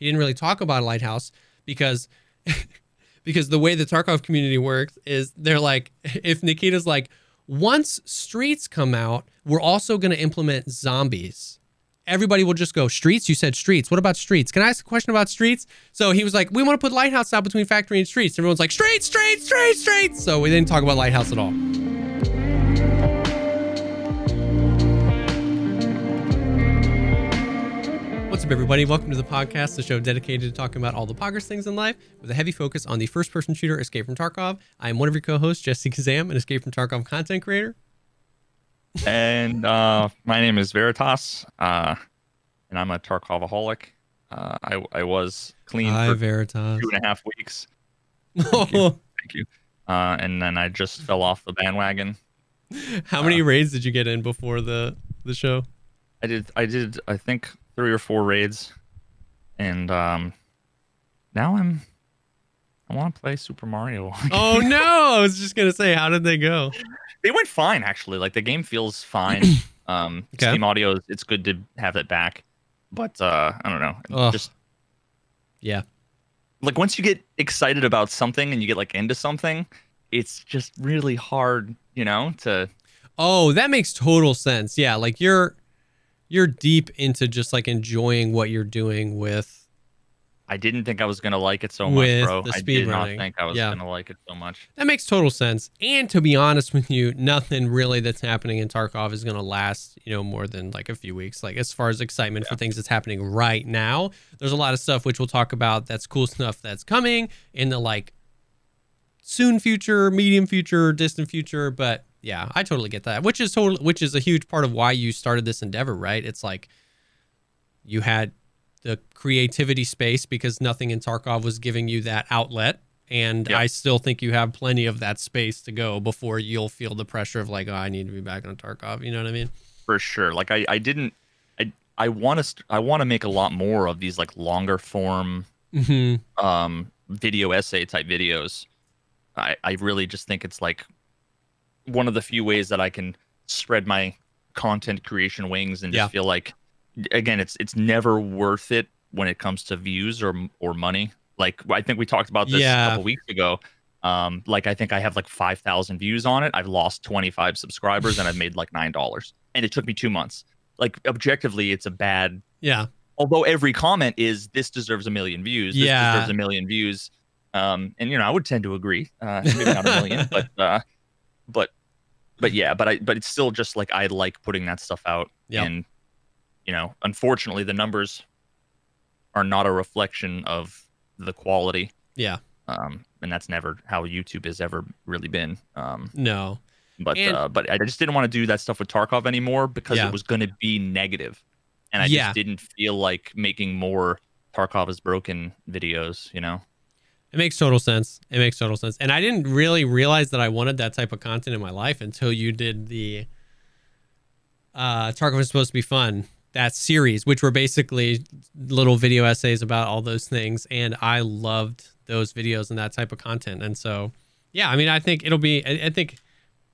he didn't really talk about Lighthouse because because the way the Tarkov community works is they're like if Nikita's like once streets come out, we're also going to implement zombies. Everybody will just go streets. You said streets. What about streets? Can I ask a question about streets? So he was like, we want to put lighthouse out between factory and streets. Everyone's like streets, streets, streets, streets. So we didn't talk about lighthouse at all. Up, everybody? Welcome to the Pogcast, the show dedicated to talking about all the poggers things in life with a heavy focus on the first person shooter Escape from Tarkov. I am one of your co hosts, Jesse Kazam, an Escape from Tarkov content creator. and uh, my name is Veritas, uh, and I'm a Tarkovaholic. Uh, I, I was clean Hi, for Veritas. two and a half weeks. Thank you. Thank you. Uh, and then I just fell off the bandwagon. How many raids did you get in before the the show? I did I did I think three or four raids, and um, now I'm I want to play Super Mario. Oh no! I was just gonna say, how did they go? they went fine actually. Like the game feels fine. um, Okay. Steam Audio, is- it's good to have it back, but uh, I don't know. Ugh. Just Yeah, like once you get excited about something and you get like into something, it's just really hard, you know, to Oh, that makes total sense. Yeah, like you're you're deep into just like enjoying what you're doing with I didn't think I was gonna like it so much, bro. I did not think I was Yeah. gonna like it so much. that makes total sense. And to be honest with you, nothing really that's happening in Tarkov is gonna last, you know, more than like a few weeks. Like as far as excitement for things that's happening right now, there's a lot of stuff which we'll talk about that's cool stuff that's coming in the like soon future, medium future, distant future. But yeah, I totally get that. Which is total which is a huge part of why you started this endeavor, right? It's like you had the creativity space because nothing in Tarkov was giving you that outlet. And Yep. I still think you have plenty of that space to go before you'll feel the pressure of like, oh, I need to be back on Tarkov. You know what I mean? For sure. Like I, I didn't I I wanna st- I wanna make a lot more of these like longer form Mm-hmm. um video essay type videos. I, I really just think it's like one of the few ways that I can spread my content creation wings and just Yeah. feel like again it's it's never worth it when it comes to views or or money. Like I think we talked about this Yeah. a couple weeks ago. Um, like I think I have like five thousand views on it. I've lost twenty five subscribers and I've made like nine dollars, and it took me two months. Like objectively, it's a bad Yeah. although every comment is this deserves a million views this Yeah. deserves a million views um and you know i would tend to agree uh maybe not a million but uh but but yeah but i but it's still just like i like putting that stuff out Yep. and you know unfortunately the numbers are not a reflection of the quality Yeah. um and that's never how youtube has ever really been um No. but And- uh but i just didn't want to do that stuff with tarkov anymore because Yeah. it was going to be negative and i Yeah. just didn't feel like making more tarkov is broken videos you know It makes total sense. It makes total sense. And I didn't really realize that I wanted that type of content in my life until you did the uh Tarkov is supposed to be fun. That series, which were basically little video essays about all those things. And I loved those videos and that type of content. And so yeah, I mean I think it'll be I, I think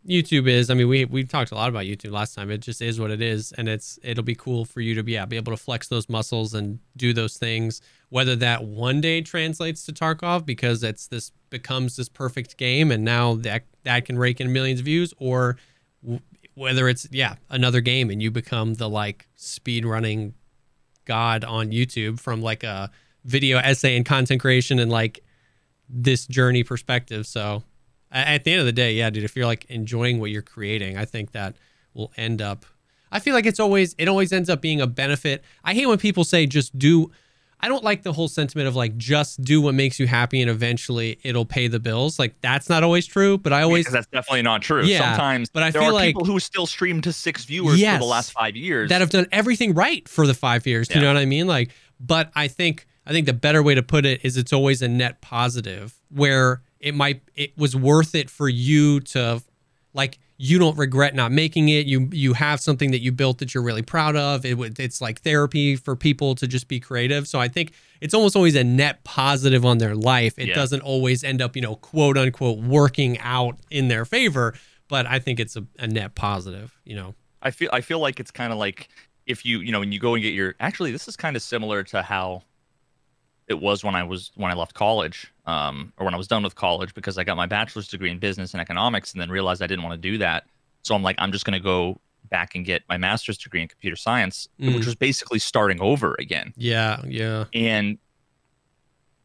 YouTube is. I mean, we we talked a lot about YouTube last time. It just is what it is, and it's it'll be cool for you to be yeah be able to flex those muscles and do those things. Whether that one day translates to Tarkov because it's this becomes this perfect game, and now that that can rake in millions of views, or w- whether it's yeah another game and you become the like speed running god on YouTube from like a video essay and content creation and like this journey perspective. So at the end of the day, yeah, dude, if you're like enjoying what you're creating, I think that will end up. I feel like it's always it always ends up being a benefit. I hate when people say just do. I don't like the whole sentiment of like just do what makes you happy and eventually it'll pay the bills. Like that's not always true, but I always because that's definitely not true Yeah, sometimes but I there feel are like- people who still stream to six viewers Yes. for the last five years that have done everything right for the five years. You know what I mean? Like, but I think I think the better way to put it is it's always a net positive where it might it was worth it for you to like you don't regret not making it. You you have something that you built that you're really proud of. It would it's like therapy for people to just be creative. So I think it's almost always a net positive on their life. It Yeah. doesn't always end up, you know, quote unquote working out in their favor, but I think it's a, a net positive, you know. I feel I feel like it's kind of like if you you know when you go and get your actually this is kind of similar to how it was when I was when I left college, um, or when I was done with college, because I got my bachelor's degree in business and economics, and then realized I didn't want to do that. So I'm like, I'm just gonna go back and get my master's degree in computer science, Mm. which was basically starting over again. Yeah, yeah. And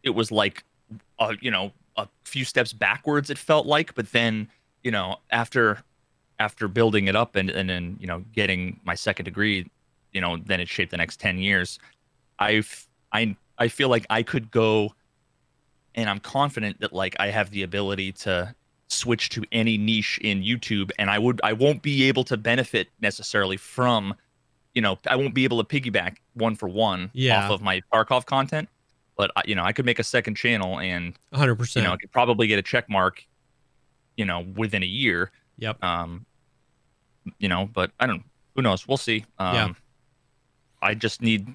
it was like, uh, you know, a few steps backwards. It felt like, but then, you know, after after building it up and and then you know getting my second degree, you know, then it shaped the next ten years. I've I I feel like I could go, and I'm confident that like I have the ability to switch to any niche in YouTube, and I would I won't be able to benefit necessarily from, you know, I won't be able to piggyback one for one Yeah. off of my Tarkov content, but I- you know I could make a second channel and 100%. you know I could probably get a check mark, you know, within a year. yep. Um, you know, but I don't. Who knows? We'll see. Um, Yeah. I just need.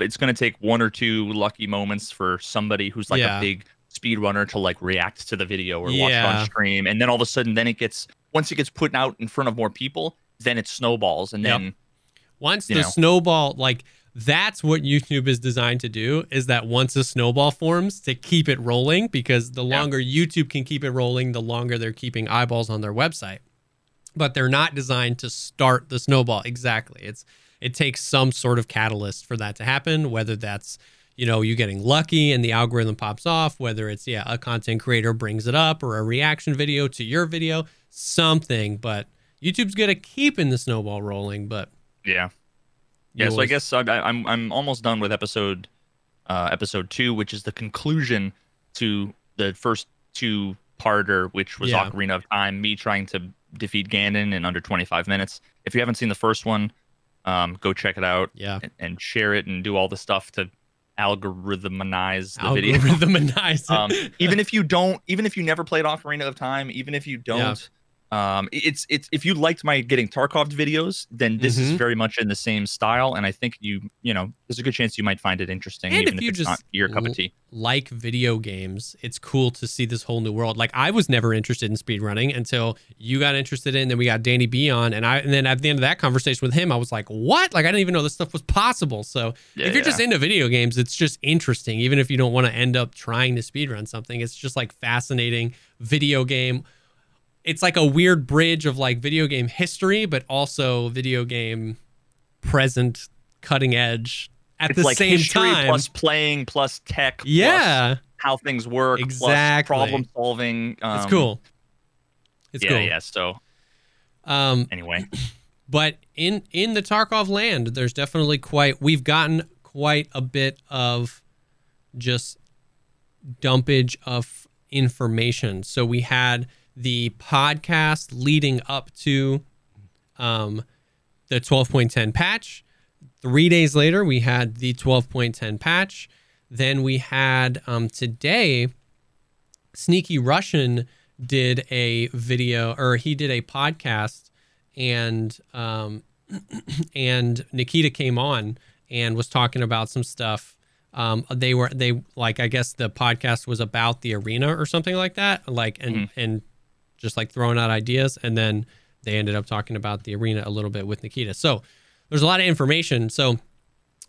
It's going to take one or two lucky moments for somebody who's like Yeah. a big speedrunner to like react to the video or watch it on stream, and then all of a sudden, then it gets once it gets put out in front of more people, then it snowballs, and Yep. then Once the know. snowball, like that's what YouTube is designed to do, is that once a snowball forms, to keep it rolling, because the Yeah. longer YouTube can keep it rolling, the longer they're keeping eyeballs on their website. But they're not designed to start the snowball. Exactly. It's it takes some sort of catalyst for that to happen, whether that's you know you getting lucky and the algorithm pops off, whether it's yeah a content creator brings it up or a reaction video to your video, something. But YouTube's good at keeping the snowball rolling, but yeah, yeah. So I guess I, I- I'm I'm almost done with episode uh, episode two, which is the conclusion to the first two parter, which was Yeah. Ocarina of Time, me trying to defeat Ganon in under 25 minutes. If you haven't seen the first one, um, go check it out yeah. and, and share it and do all the stuff to algorithmize the video. algorithmize. um, even if you don't, even if you never played Ocarina of Time, even if you don't, um, it's it's if you liked my getting Tarkov videos, then this is Mhm. very much in the same style, and I think you you know there's a good chance you might find it interesting, And even if if, you it's just not your cup of tea. like video games, it's cool to see this whole new world. Like I was never interested in speedrunning until you got interested in, then we got Danny B on, and I and then at the end of that conversation with him, I was like, what? Like I didn't even know this stuff was possible. So Yeah, if you're yeah. just into video games, it's just interesting. Even if you don't want to end up trying to speedrun something, it's just like fascinating video game. It's like a weird bridge of like video game history, but also video game present, cutting edge at it's the like same time. plus playing plus tech, plus yeah, how things work, Exactly. plus problem solving. Um, it's cool. It's yeah, cool. yeah. So Um, anyway, but in in the Tarkov land, there's definitely quite. We've gotten quite a bit of just dumpage of information. So we had the podcast leading up to um, the 12.10 patch. Three days later, we had the 12.10 patch. Then we had um, today, Sneaky Russian did a video or he did a podcast and um, and Nikita came on and was talking about some stuff. Um, they were they like I guess the podcast was about the arena or something like that, like and and just like throwing out ideas, and then they ended up talking about the arena a little bit with Nikita. So there's a lot of information. So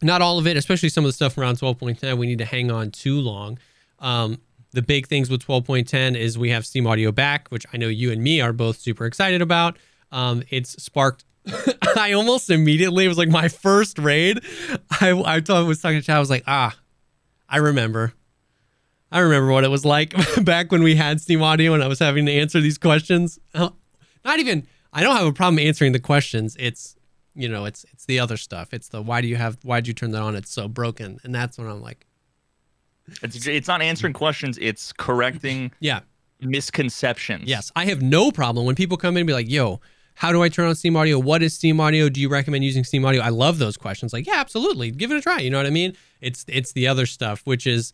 not all of it, especially some of the stuff around 12.10, we need to hang on too long. Um, the big things with 12.10 is we have Steam Audio back, which I know you and me are both super excited about. Um, it's sparked. I almost immediately it was like my first raid. I I told, was talking to Chad. I was like, ah, I remember. I remember what it was like back when we had Steam Audio and I was having to answer these questions. Uh, Not even. I don't have a problem answering the questions. It's you know, it's it's the other stuff. It's the why do you have why did you turn that on? It's so broken, and that's when I'm like, it's it's not answering questions; it's correcting yeah, misconceptions. Yes, I have no problem when people come in and be like, "Yo, how do I turn on Steam Audio? What is Steam Audio? Do you recommend using Steam Audio?" I love those questions. Like, yeah, absolutely, give it a try. You know what I mean? It's it's the other stuff, which is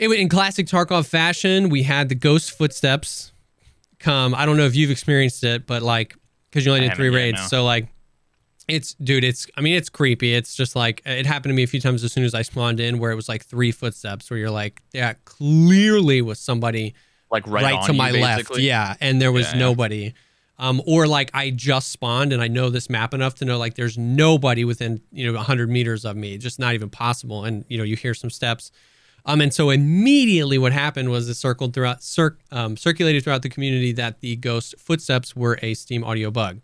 it, in classic Tarkov fashion. We had the ghost footsteps come. I don't know if you've experienced it, but like, because you only did three haven't yet, raids, no. so like. It's dude, it's I mean it's creepy. It's just like it happened to me a few times as soon as I spawned in where it was like three footsteps where you're like, yeah, clearly was somebody like right, right, on to my left. Yeah, and there was yeah. nobody. Um, or like I just spawned and I know this map enough to know like there's nobody within you know 100 meters of me, just not even possible. And you know you hear some steps, um, and so immediately what happened was it circled throughout, cir- um, circulated throughout the community that the ghost footsteps were a Steam audio bug.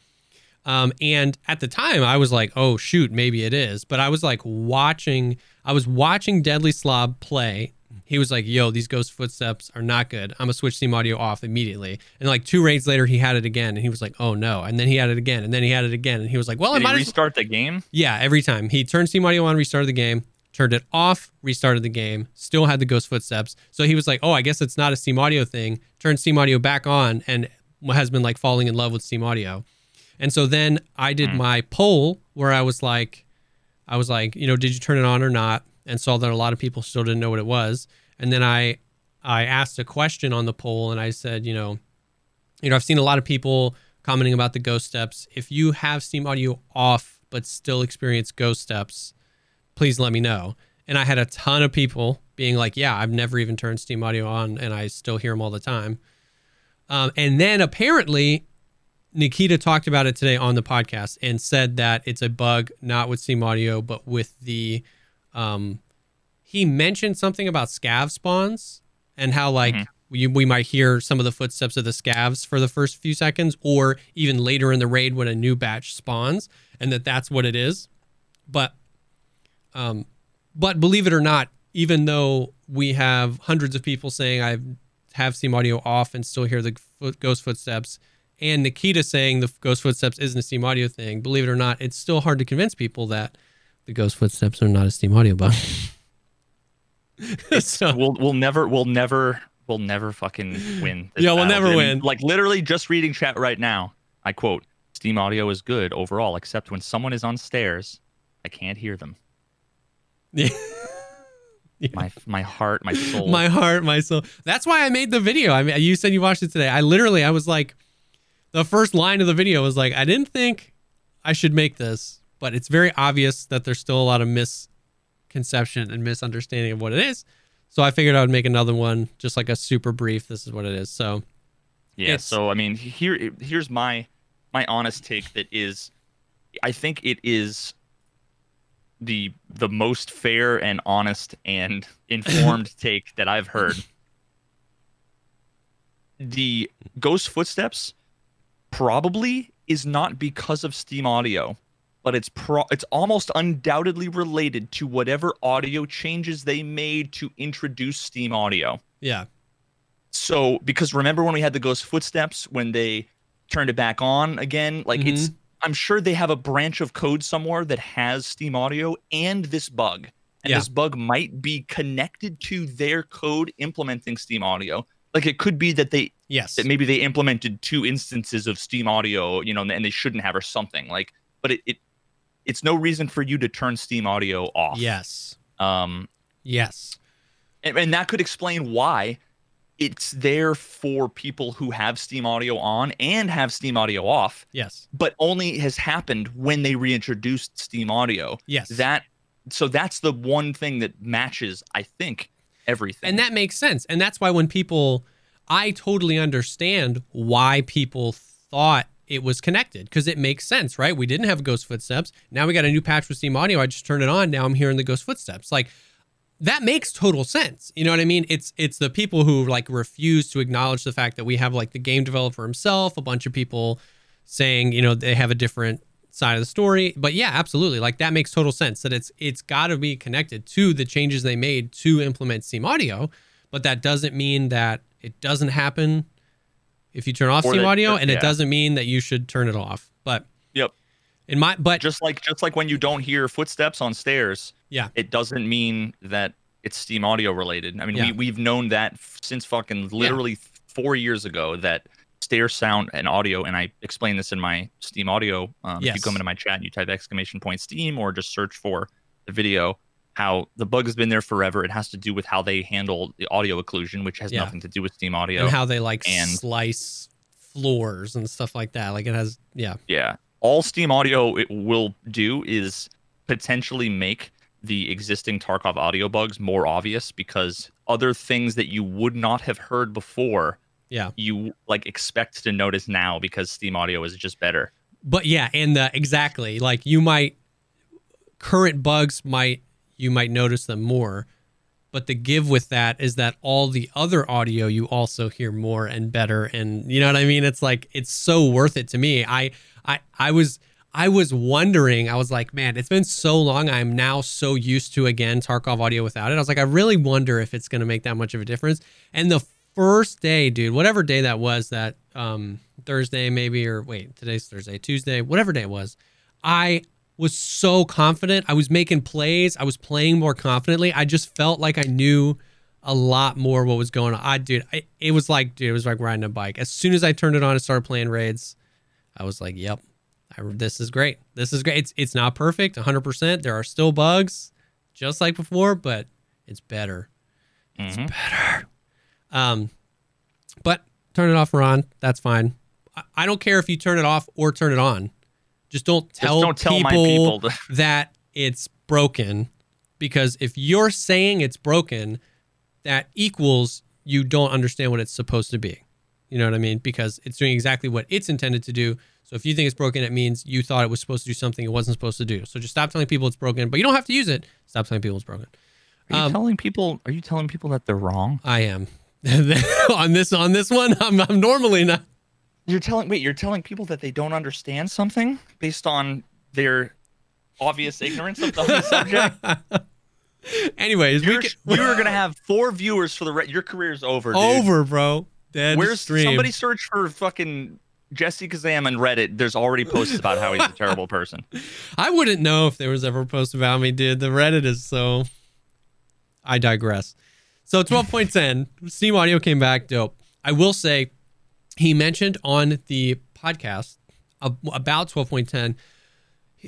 Um, and at the time, I was like, "Oh shoot, maybe it is." But I was like watching. I was watching Deadly Slob play. He was like, "Yo, these ghost footsteps are not good. I'm gonna switch Steam Audio off immediately." And like two raids later, he had it again, and he was like, "Oh no!" And then he had it again, and then he had it again, and he was like, "Well, I might he as restart the game? yeah." Every time he turned Steam Audio on, restarted the game, turned it off, restarted the game, still had the ghost footsteps. So he was like, "Oh, I guess it's not a Steam Audio thing." Turned Steam Audio back on, and has been like falling in love with Steam Audio. And so then I did Hmm. my poll where I was like, I was like, you know, did you turn it on or not? And saw that a lot of people still didn't know what it was. And then I, I asked a question on the poll and I said, you know, you know, I've seen a lot of people commenting about the ghost steps. If you have Steam Audio off but still experience ghost steps, please let me know. And I had a ton of people being like, yeah, I've never even turned Steam Audio on and I still hear them all the time. Um, and then apparently Nikita talked about it today on the podcast and said that it's a bug not with Steam Audio, but with the. Um, he mentioned something about scav spawns and how like Mhm. we, we might hear some of the footsteps of the scavs for the first few seconds, or even later in the raid when a new batch spawns, and that that's what it is. But, um, but believe it or not, even though we have hundreds of people saying I have Steam Audio off and still hear the foot, ghost footsteps, and Nikita saying the ghost footsteps isn't a Steam Audio thing, believe it or not, it's still hard to convince people that the ghost footsteps are not a Steam Audio bug. so, we'll we'll never we'll never we'll never fucking win. Yeah, we'll battle. never mean, win. Like literally just reading chat right now. I quote: "Steam audio is good overall, except when someone is on stairs, I can't hear them. Yeah. My my heart, my soul. my heart, my soul. That's why I made the video. I mean, you said you watched it today. I literally, I was like, the first line of the video was like, I didn't think I should make this, but it's very obvious that there's still a lot of misconception and misunderstanding of what it is. So I figured I would make another one, just like a super brief. This is what it is. So Yeah. So I mean, here here's my my honest take. That is, I think it is the the most fair and honest and informed take that I've heard. The ghost footsteps probably is not because of Steam Audio, but it's pro it's almost undoubtedly related to whatever audio changes they made to introduce Steam Audio. yeah, So because remember when we had the ghost footsteps when they turned it back on again, like it's mm-hmm. I'm sure they have a branch of code somewhere that has Steam Audio and this bug. And Yeah. this bug might be connected to their code implementing Steam Audio. Like it could be that they yes, that maybe they implemented two instances of Steam Audio, you know, and they shouldn't have or something. Like but it, it it's no reason for you to turn Steam Audio off. yes, Um yes, and, and that could explain why it's there for people who have Steam Audio on and have Steam Audio off, yes, but only has happened when they reintroduced Steam Audio. yes. That so that's the one thing that matches, I think, everything. And that makes sense. And that's why when people, I totally understand why people thought it was connected because it makes sense, right? We didn't have ghost footsteps. Now we got a new patch with Steam Audio. I just turned it on. Now I'm hearing the ghost footsteps. Like that makes total sense. You know what I mean? It's it's the people who like refuse to acknowledge the fact that we have like the game developer himself, a bunch of people saying, you know, they have a different side of the story. But yeah, absolutely. Like that makes total sense that it's it's got to be connected to the changes they made to implement Steam Audio, but that doesn't mean that it doesn't happen if you turn off Or Steam that- Audio and it doesn't mean that you should turn it off. But. In my but just like just like when you don't hear footsteps on stairs, Yeah. it doesn't mean that it's Steam Audio related. I mean, Yeah. we we've known that f- since fucking literally four years ago that stair sound and audio, and I explain this in my Steam Audio. Um, If Yes. you come into my chat, and you type exclamation point Steam or just search for the video. How the bug has been there forever. It has to do with how they handle the audio occlusion, which has Yeah. nothing to do with Steam Audio. and how they like and- slice floors and stuff like that. Like it has yeah. Yeah. All Steam Audio it will do is potentially make the existing Tarkov audio bugs more obvious because other things that you would not have heard before Yeah. you like expect to notice now because Steam Audio is just better. But yeah, and the exactly like you might current bugs might you might notice them more. But the give with that is that all the other audio you also hear more and better and you know what I mean? It's like it's so worth it to me. I I I was I was wondering, I was like, man, it's been so long. I'm now so used to again Tarkov audio without it. I was like, I really wonder if it's gonna make that much of a difference. And the first day, dude, whatever day that was, that um Thursday maybe or wait, today's Thursday, Tuesday, whatever day it was, I was so confident. I was making plays. I was playing more confidently. I just felt like I knew a lot more what was going on. I dude, I, it was like dude, it was like riding a bike. As soon as I turned it on and started playing raids, I was like, "Yep, I, this is great. This is great. It's it's not perfect, 100%. There are still bugs, just like before, but it's better. It's Mhm. better. Um, but turn it off or on. That's fine. I, I don't care if you turn it off or turn it on. Just don't Just tell, don't tell people, my people to, that it's broken because if you're saying it's broken, that equals you don't understand what it's supposed to be. You know what I mean? Because it's doing exactly what it's intended to do. So if you think it's broken, it means you thought it was supposed to do something it wasn't supposed to do. So just stop telling people it's broken, but you don't have to use it. Stop telling people it's broken. Are you Um, telling people? Are you telling people that they're wrong? I am on this on this one. I'm, I'm normally not. You're telling. Wait, you're telling people that they don't understand something based on their obvious ignorance of the subject. Anyways, we You're, can, you're gonna have four viewers for the re- your career's over. Dude. over, bro. Dead Where's stream. somebody search for fucking Jesse Kazam on Reddit? There's already posts about how he's a terrible person. I wouldn't know if there was ever a post about me, dude. The Reddit is so. I digress. So 12.10, Steam Audio came back. Dope. I will say, he mentioned on the podcast about 12.10.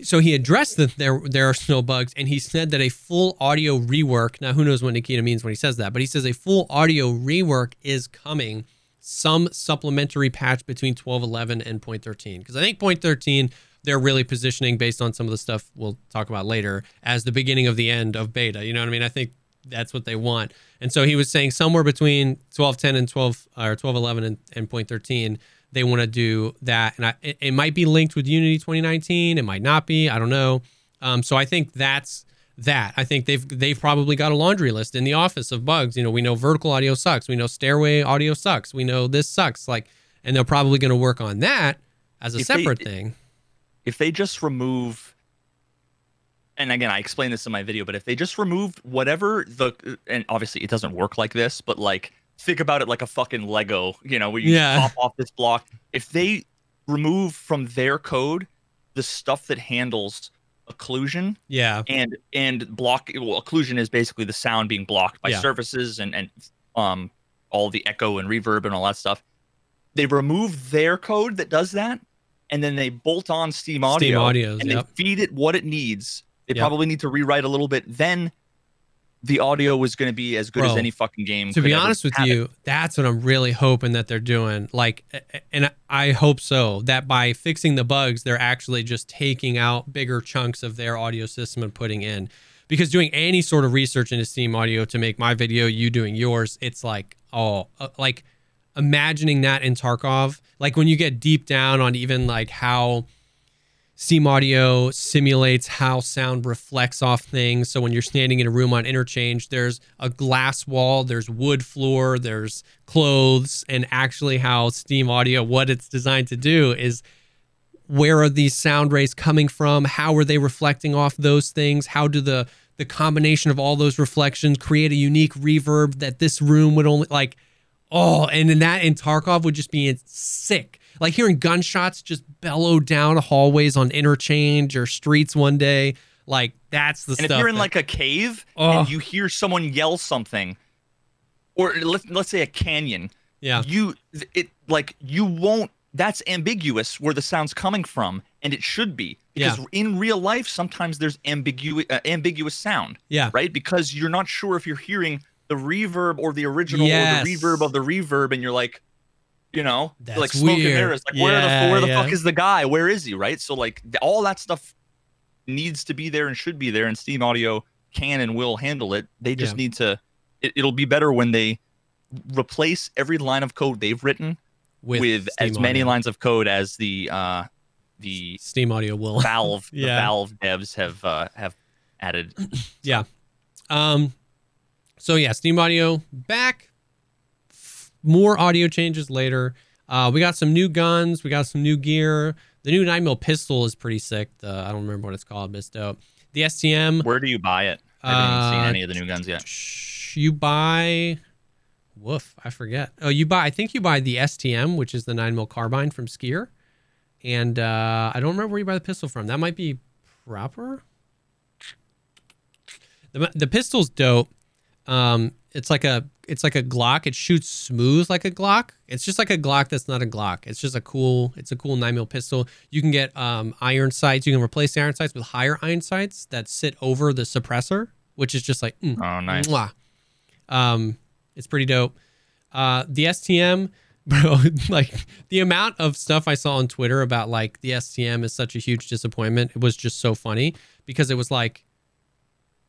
So he addressed that there there are no bugs, and he said that a full audio rework. Now, who knows what Nikita means when he says that, but he says a full audio rework is coming. Some supplementary patch between 12.11 and 0.13, because I think 0.13 they're really positioning based on some of the stuff we'll talk about later as the beginning of the end of beta. You know what I mean? I think that's what they want. And so he was saying somewhere between 1210 and 12 or 1211 and, and 0.13 they want to do that and I, it, it might be linked with Unity 2019, it might not be, I don't know. Um, so I think that's that. I think they've they've probably got a laundry list in the office of bugs. You know, we know vertical audio sucks, we know stairway audio sucks, we know this sucks like and they're probably going to work on that as a If they- separate thing. If they just remove, and again, I explained this in my video, but if they just removed whatever the, and obviously it doesn't work like this, but like think about it like a fucking Lego, you know, where you Yeah. pop off this block. If they remove from their code the stuff that handles occlusion Yeah. and and block well, occlusion is basically the sound being blocked by Yeah. surfaces and and um all the echo and reverb and all that stuff they remove their code that does that and then they bolt on steam audio Steam Audios, and yep. they feed it what it needs they Yep. probably need to rewrite a little bit then the audio was going to be as good as any fucking game to be honest with have it. you that's what i'm really hoping that they're doing like and i hope so that by fixing the bugs they're actually just taking out bigger chunks of their audio system and putting in because doing any sort of research into steam audio to make my video you doing yours it's like oh uh, like imagining that in tarkov like when you get deep down on even like how Steam Audio simulates how sound reflects off things. So when you're standing in a room on interchange, there's a glass wall, there's wood floor, there's clothes, and actually how Steam Audio, what it's designed to do is where are these sound rays coming from? How are they reflecting off those things? How do the the combination of all those reflections create a unique reverb that this room would only like oh and then that in Tarkov would just be sick. Like hearing gunshots just bellow down hallways on interchange or streets one day. Like that's the and stuff. if you're in that- like a cave Oh. and you hear someone yell something or let's, let's say a canyon yeah, you it like you won't that's ambiguous where the sound's coming from and it should be because Yeah. in real life sometimes there's ambiguous uh, ambiguous sound yeah, right because you're not sure if you're hearing the reverb or the original Yes. or the reverb of the reverb and you're like you know That's like smoke and mirrors like where the where the yeah. fuck is the guy where is he right so like all that stuff needs to be there and should be there and steam audio can and will handle it they just Yeah. need to it, it'll be better when they replace every line of code they've written with, Steam as many lines of code as the uh, the Steam Audio will. Valve the Yeah. Valve devs have uh, have added. Yeah. Um so yeah, Steam Audio back. More audio changes later. Uh we got some new guns, we got some new gear. The new 9mm pistol is pretty sick. The I don't remember what it's called, but it's dope. The STM Where do you buy it? I haven't Uh, seen any of the new guns yet. you buy woof, I forget. Oh, you buy I think you buy the STM, which is the 9mm carbine from Skier. And uh I don't remember where you buy the pistol from. That might be proper. The the pistol's dope. Um it's like a it's like a Glock. It shoots smooth like a Glock. It's just like a Glock that's not a Glock. It's just a cool it's a cool 9mm pistol. You can get um iron sights. You can replace the iron sights with higher iron sights that sit over the suppressor, which is just like mm, Oh, nice. Mwah. Um, it's pretty dope. Uh, the STM, bro, like the amount of stuff I saw on Twitter about like the STM is such a huge disappointment. It was just so funny because it was like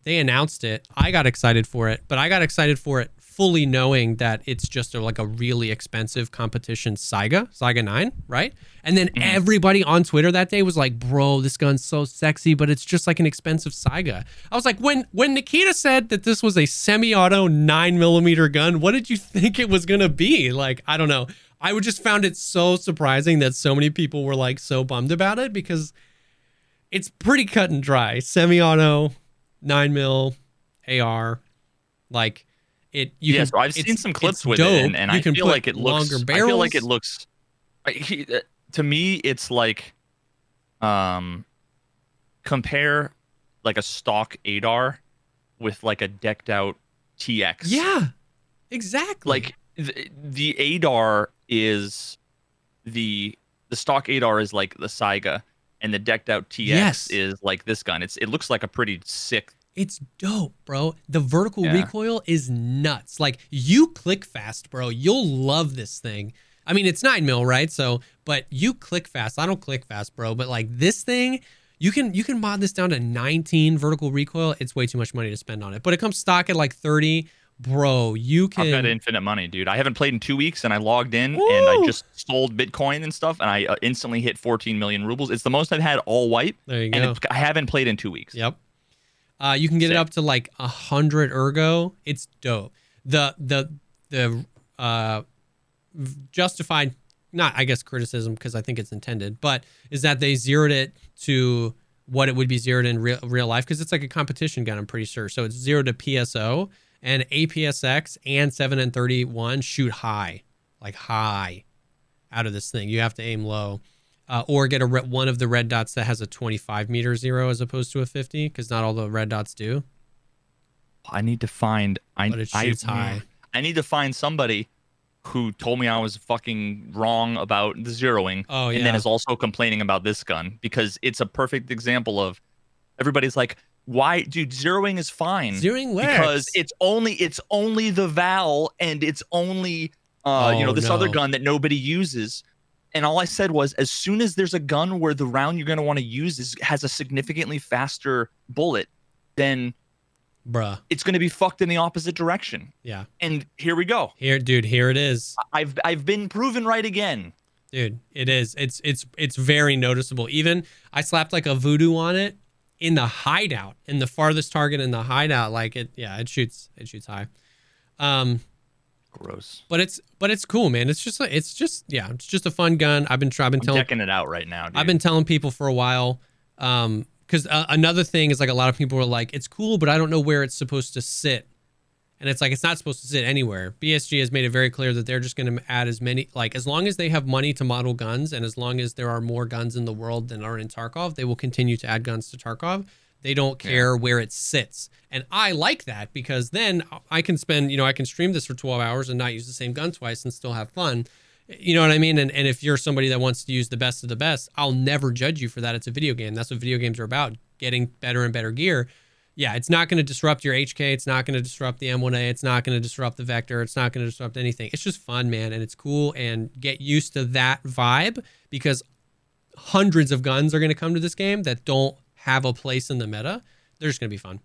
they announced it. I got excited for it, but I got excited for it fully knowing that it's just a, like a really expensive competition Saiga, Saiga 9, right? And then mm. everybody on Twitter that day was like, "Bro, this gun's so sexy, but it's just like an expensive Saiga." I was like, "When when Nikita said that this was a semi-auto 9 millimeter gun, what did you think it was going to be?" Like, I don't know. I would just found it so surprising that so many people were like so bummed about it because it's pretty cut and dry. Semi-auto, nine mil, AR, like it. You yeah, can, so I've seen some clips with it, and, and I feel like it looks. longer I feel like it looks. I- he- uh, to me, it's like, um, compare like a stock ADAR with like a decked out TX. Yeah, exactly. like the, the ADAR is the the stock ADAR is like the Saiga, and the decked out TX Yes. is like this gun. It's it looks like a pretty sick. It's dope, bro. The vertical Yeah. recoil is nuts. Like you click fast, bro. You'll love this thing. I mean, it's nine mil, right? So, but you click fast. I don't click fast, bro. But like this thing, you can you can mod this down to 19 vertical recoil. It's way too much money to spend on it. But it comes stock at like 30, bro. You can. I've got infinite money, dude. I haven't played in two weeks, and I logged in and I just sold Bitcoin and stuff, and I uh, instantly hit 14 million rubles. It's the most I've had all white, There you and go. I haven't played in two weeks. Yep. Uh, you can get it up to like a hundred ergo. It's dope. The the the uh, justified, not I guess criticism because I think it's intended, but is that they zeroed it to what it would be zeroed in real real life because it's like a competition gun. I'm pretty sure. So it's zero to PSO and APSX and seven and thirty one shoot high, like high, out of this thing. You have to aim low uh, or get a re- one of the red dots that has a 25 meter zero as opposed to a 50 because not all the red dots do I need to find. I, but it I- high I need to find somebody who told me I was fucking wrong about the zeroing, oh yeah. and then is also complaining about this gun because it's a perfect example of everybody's like, why, dude? Zeroing is fine zeroing works because it's only it's only the Val and it's only uh you Oh, know this other gun that nobody uses. And all I said was, as soon as there's a gun where the round you're going to want to use is has a significantly faster bullet, then bruh. it's going to be fucked in the opposite direction. yeah. And here we go. here dude here it is. I've I've been proven right again. dude it is. It's it's it's very noticeable. Even i slapped like a Vudu on it in the hideout in the farthest target in the hideout. Like it yeah it shoots it shoots high. Um Gross. but it's but it's cool man it's just a, it's just yeah it's just a fun gun i've been trying i've been I'm telling checking it out right now. Dude. I've been telling people for a while. Um, because uh, another thing is like a lot of people are like, it's cool, but I don't know where it's supposed to sit. And it's like it's not supposed to sit anywhere. BSG has made it very clear that they're just going to add as many, like as long as they have money to model guns, and as long as there are more guns in the world than are in Tarkov, they will continue to add guns to Tarkov. They don't care where it sits, and I like that because then I can spend, you know, I can stream this for 12 hours and not use the same gun twice and still have fun. You know what I mean? And, and if you're somebody that wants to use the best of the best, I'll never judge you for that. It's a video game. That's what video games are about getting better and better gear. Yeah, it's not going to disrupt your HK. It's not going to disrupt the M1A. It's not going to disrupt the Vector. It's not going to disrupt anything. It's just fun, man. And it's cool. And get used to that vibe because hundreds of guns are going to come to this game that don't have a place in the meta. They're just going to be fun.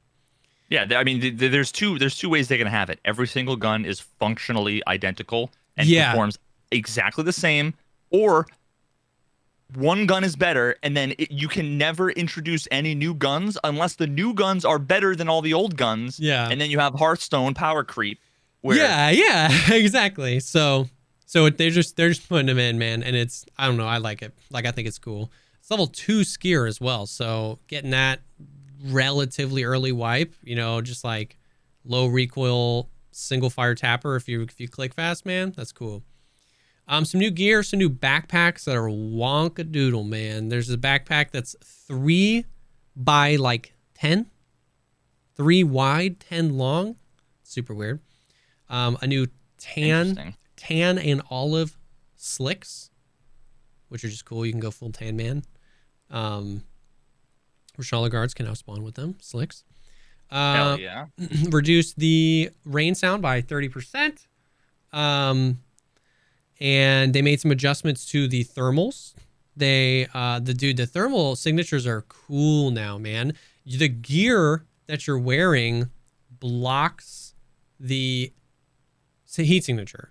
Yeah, I mean, th- th- there's two there's two ways they can have it. Every single gun is functionally identical and Yeah. performs exactly the same, or one gun is better, and then it, you can never introduce any new guns unless the new guns are better than all the old guns. Yeah. and then you have Hearthstone power creep. Where, Yeah, yeah, exactly. So, so they're just they're just putting them in, man, and it's I don't know, I like it. Like I think it's cool. It's level two skier as well, so getting that relatively early wipe, you know, just like low recoil single fire tapper. If you if you click fast, man, that's cool. Um, some new gear, some new backpacks that are wonka doodle, man. There's a backpack that's three by like ten, three wide, ten long. Super weird. Um, a new tan tan and olive slicks, which are just cool. You can go full tan man. Um, Reshala guards can now spawn with them slicks. Uh, Hell yeah. reduce the rain sound by 30%. Um, and they made some adjustments to the thermals. They, uh, the dude, the thermal signatures are cool now, man. The gear that you're wearing blocks the heat signature.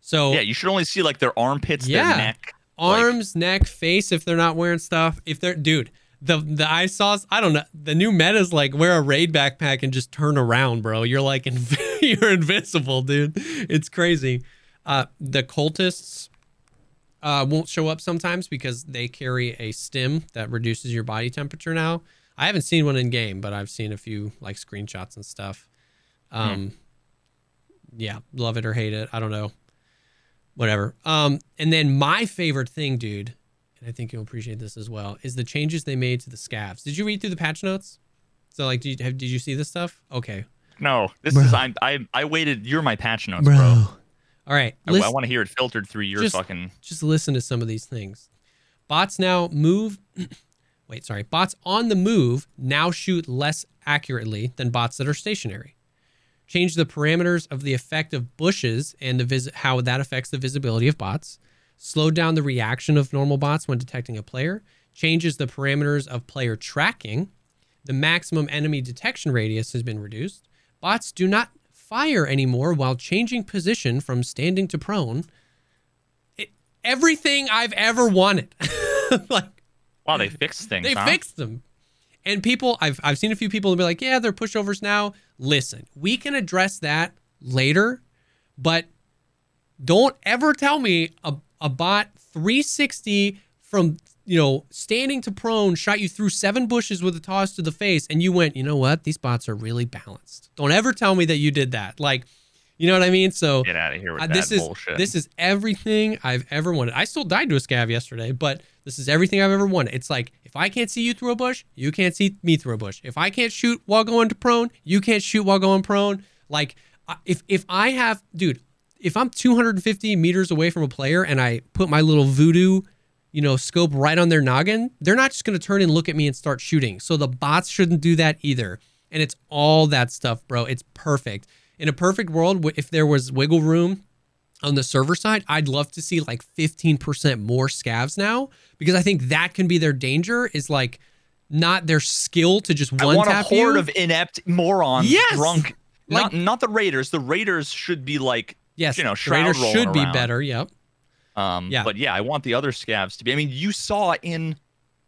So Yeah, you should only see like their armpits, Yeah. their neck. Arms, neck, face if they're not wearing stuff. If they're dude, the the I saw I don't know. The new meta is like wear a raid backpack and just turn around, bro. You're like inv- you're invincible, dude. It's crazy. Uh the cultists uh won't show up sometimes because they carry a stim that reduces your body temperature now. I haven't seen one in game, but I've seen a few like screenshots and stuff. Um yeah, love it or hate it. I don't know whatever. Um, and then my favorite thing, dude, and I think you'll appreciate this as well, is the changes they made to the scavs. Did you read through the patch notes? So like, did you, have, did you see this stuff? Okay, No, this Bro. is I I I waited. You're my patch notes, bro. All right, I, listen, want to hear it filtered through your Just- fucking. just listen to some of these things. Bots now move. wait, sorry. Bots on the move now shoot less accurately than bots that are stationary. Change the parameters of the effect of bushes and the vis- how that affects the visibility of bots. Slow down the reaction of normal bots when detecting a player. Changes the parameters of player tracking. The maximum enemy detection radius has been reduced. Bots do not fire anymore while changing position from standing to prone. It, everything I've ever wanted. like Wow, they fixed things. they huh? fixed them. And people, I've I've seen a few people be like, yeah, they're pushovers now. Listen, we can address that later, but don't ever tell me a, a bot 360 from you know standing to prone shot you through seven bushes with a toss to the face, and you went, you know what? These bots are really balanced. Don't ever tell me that you did that. Like, you know what I mean? So Get out of here with uh, that this is bullshit. this is everything I've ever wanted. I still died to a scav yesterday, but this is everything I've ever wanted. It's like if I can't see you through a bush, you can't see me through a bush. If I can't shoot while going to prone, you can't shoot while going prone. Like if if I have, dude, if I'm 250 meters away from a player and I put my little Vudu, you know, scope right on their noggin, they're not just gonna turn and look at me and start shooting. So the bots shouldn't do that either. And it's all that stuff, bro. It's perfect. In a perfect world, if there was wiggle room on the server side, I'd love to see like 15% more scavs now because I think that can be their danger is like not their skill to just one I want a horde you. of inept morons Yes! drunk. Like- not not the Raiders. The Raiders should be like yes, you know, Raiders should be around. better. Yep. Um, Yeah. But yeah, I want the other scavs to be. I mean, you saw in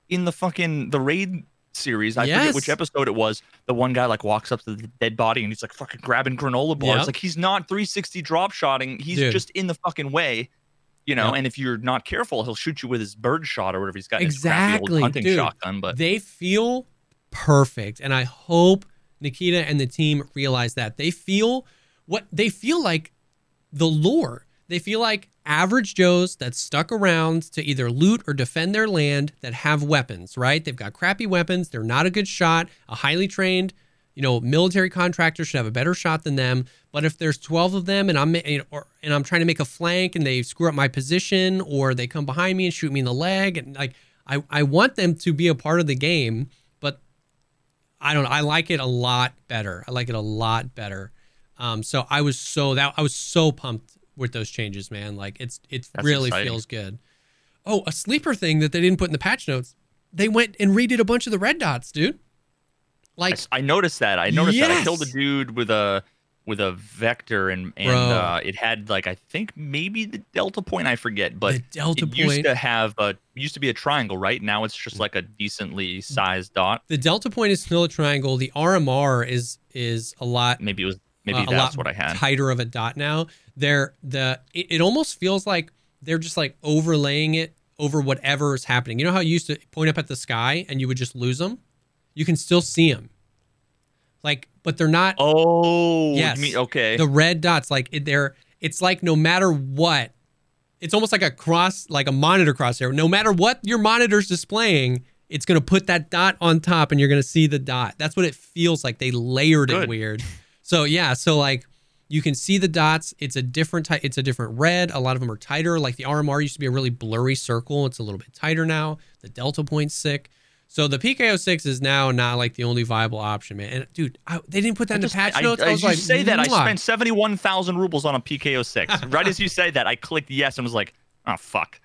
in the fucking the raid series. I Yes. forget which episode it was. The one guy like walks up to the dead body and he's like fucking grabbing granola bars. Yep. Like he's not 360 drop shotting. He's Dude. just in the fucking way. You know, Yep. and if you're not careful, he'll shoot you with his bird shot or whatever he's got. in his crappy Exactly, old hunting dude. shotgun. But they feel perfect and i hope nikita and the team realize that they feel what they feel like the lore they feel like average joes that stuck around to either loot or defend their land that have weapons right? They've got crappy weapons. They're not a good shot. A highly trained you know military contractor should have a better shot than them. But if there's 12 of them and i'm you or, and i'm trying to make a flank and they screw up my position or they come behind me and shoot me in the leg and like i, I want them to be a part of the game but i don't know. I like it a lot better. I like it a lot better. Um, so i was so that i was so pumped with those changes man like it's it That's really exciting. feels good oh a sleeper thing that they didn't put in the patch notes they went and redid a bunch of the red dots dude I, Like s- I noticed that. I noticed that I killed a dude with a with a vector and and uh, it had like I think maybe the delta point I forget, but the delta it used point. to have a used to be a triangle, right? Now it's just like a decently sized dot. the delta point is still a triangle. The RMR is is a lot Maybe it was maybe uh, a that's what I had. tighter of a dot now. They're the it, it almost feels like they're just like overlaying it over whatever is happening. You know how you used to point up at the sky and you would just lose them? You can still see them. Like, but they're not Oh, Yes. mean- okay. the red dots. Like it- they're it's like no matter what, it's almost like a cross, like a monitor crosshair. No matter what your monitor's displaying, it's gonna put that dot on top, and you're gonna see the dot. That's what it feels like. They layered it weird. So yeah, so like you can see the dots. It's a different type. It's a different red. A lot of them are tighter. Like the RMR used to be a really blurry circle. It's a little bit tighter now. The delta point's sick. So the PKO6 is now not like the only viable option, man. And dude, I, they didn't put that I in the patch I- notes. I, I, was like, say that I "Mwah." spent seventy one thousand rubles on a PKO oh six. right as you say that, I clicked yes and was like, oh fuck.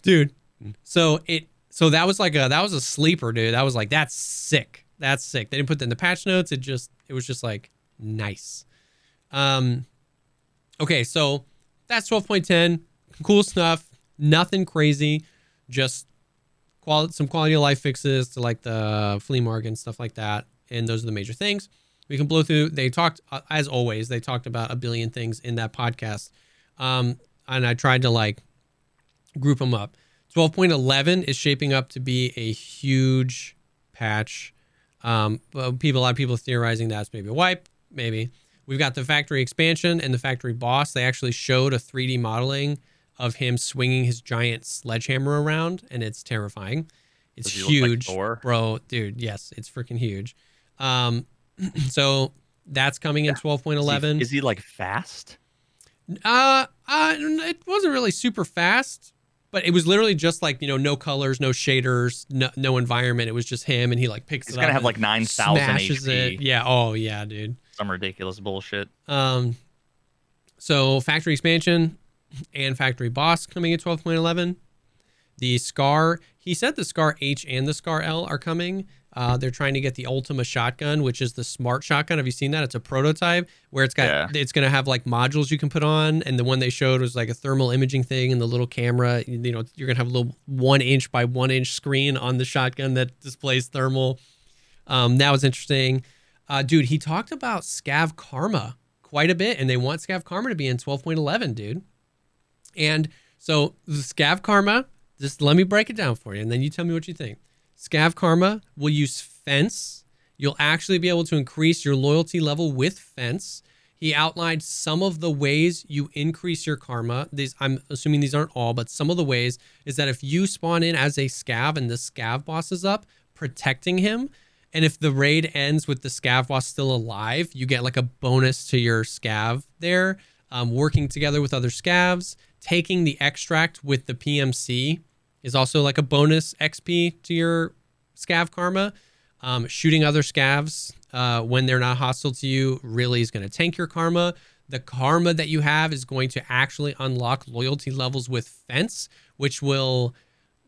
dude. So it so that was like a that was a sleeper, dude. That was like that's sick. That's sick. They didn't put that in the patch notes. It just it was just like nice. Um okay, so that's 12.10. Cool stuff. Nothing crazy. Just quality some quality of life fixes to like the flea market and stuff like that. And those are the major things. We can blow through. They talked uh, as always. They talked about a billion things in that podcast. Um, and I tried to like group them up. 12.11 is shaping up to be a huge patch. Um, but people, a lot of people theorizing that's maybe a wipe, maybe. We've got the factory expansion and the factory boss. They actually showed a 3D modeling of him swinging his giant sledgehammer around, and it's terrifying. It's look like huge, bro, dude. Yes, it's freaking huge. Um, so that's coming in Is he- 12.11. Is he like fast? Uh, uh, it wasn't really super fast, but it was literally just like you know, no colors, no shaders, no, no environment. It was just him, and he like picks He's it gonna have like nine thousand HP. it. Yeah. Oh yeah, dude. Some ridiculous bullshit. Um, so factory expansion and factory boss coming in 12.11. The Scar, he said the Scar H and the Scar L are coming. Uh, they're trying to get the Ultima shotgun, which is the smart shotgun. Have you seen that? It's a prototype where it's got Yeah. it's gonna have like modules you can put on, and the one they showed was like a thermal imaging thing and the little camera. You know, you're gonna have a little one inch by one inch screen on the shotgun that displays thermal. Um, that was interesting. Uh, dude, he talked about Scav Karma quite a bit, and they want Scav Karma to be in 12.11, dude. And so the Scav Karma, just let me break it down for you, and then you tell me what you think. Scav Karma will use Fence. You'll actually be able to increase your loyalty level with Fence. He outlined some of the ways you increase your karma. These I'm assuming these aren't all, but some of the ways is that if you spawn in as a scav and the scav boss is up, protecting him, and if the raid ends with the scav boss still alive, you get like a bonus to your scav there. Um, working together with other scavs, taking the extract with the PMC is also like a bonus XP to your scav karma. Um, shooting other scavs uh, when they're not hostile to you really is going to tank your karma. The karma that you have is going to actually unlock loyalty levels with fence, which will.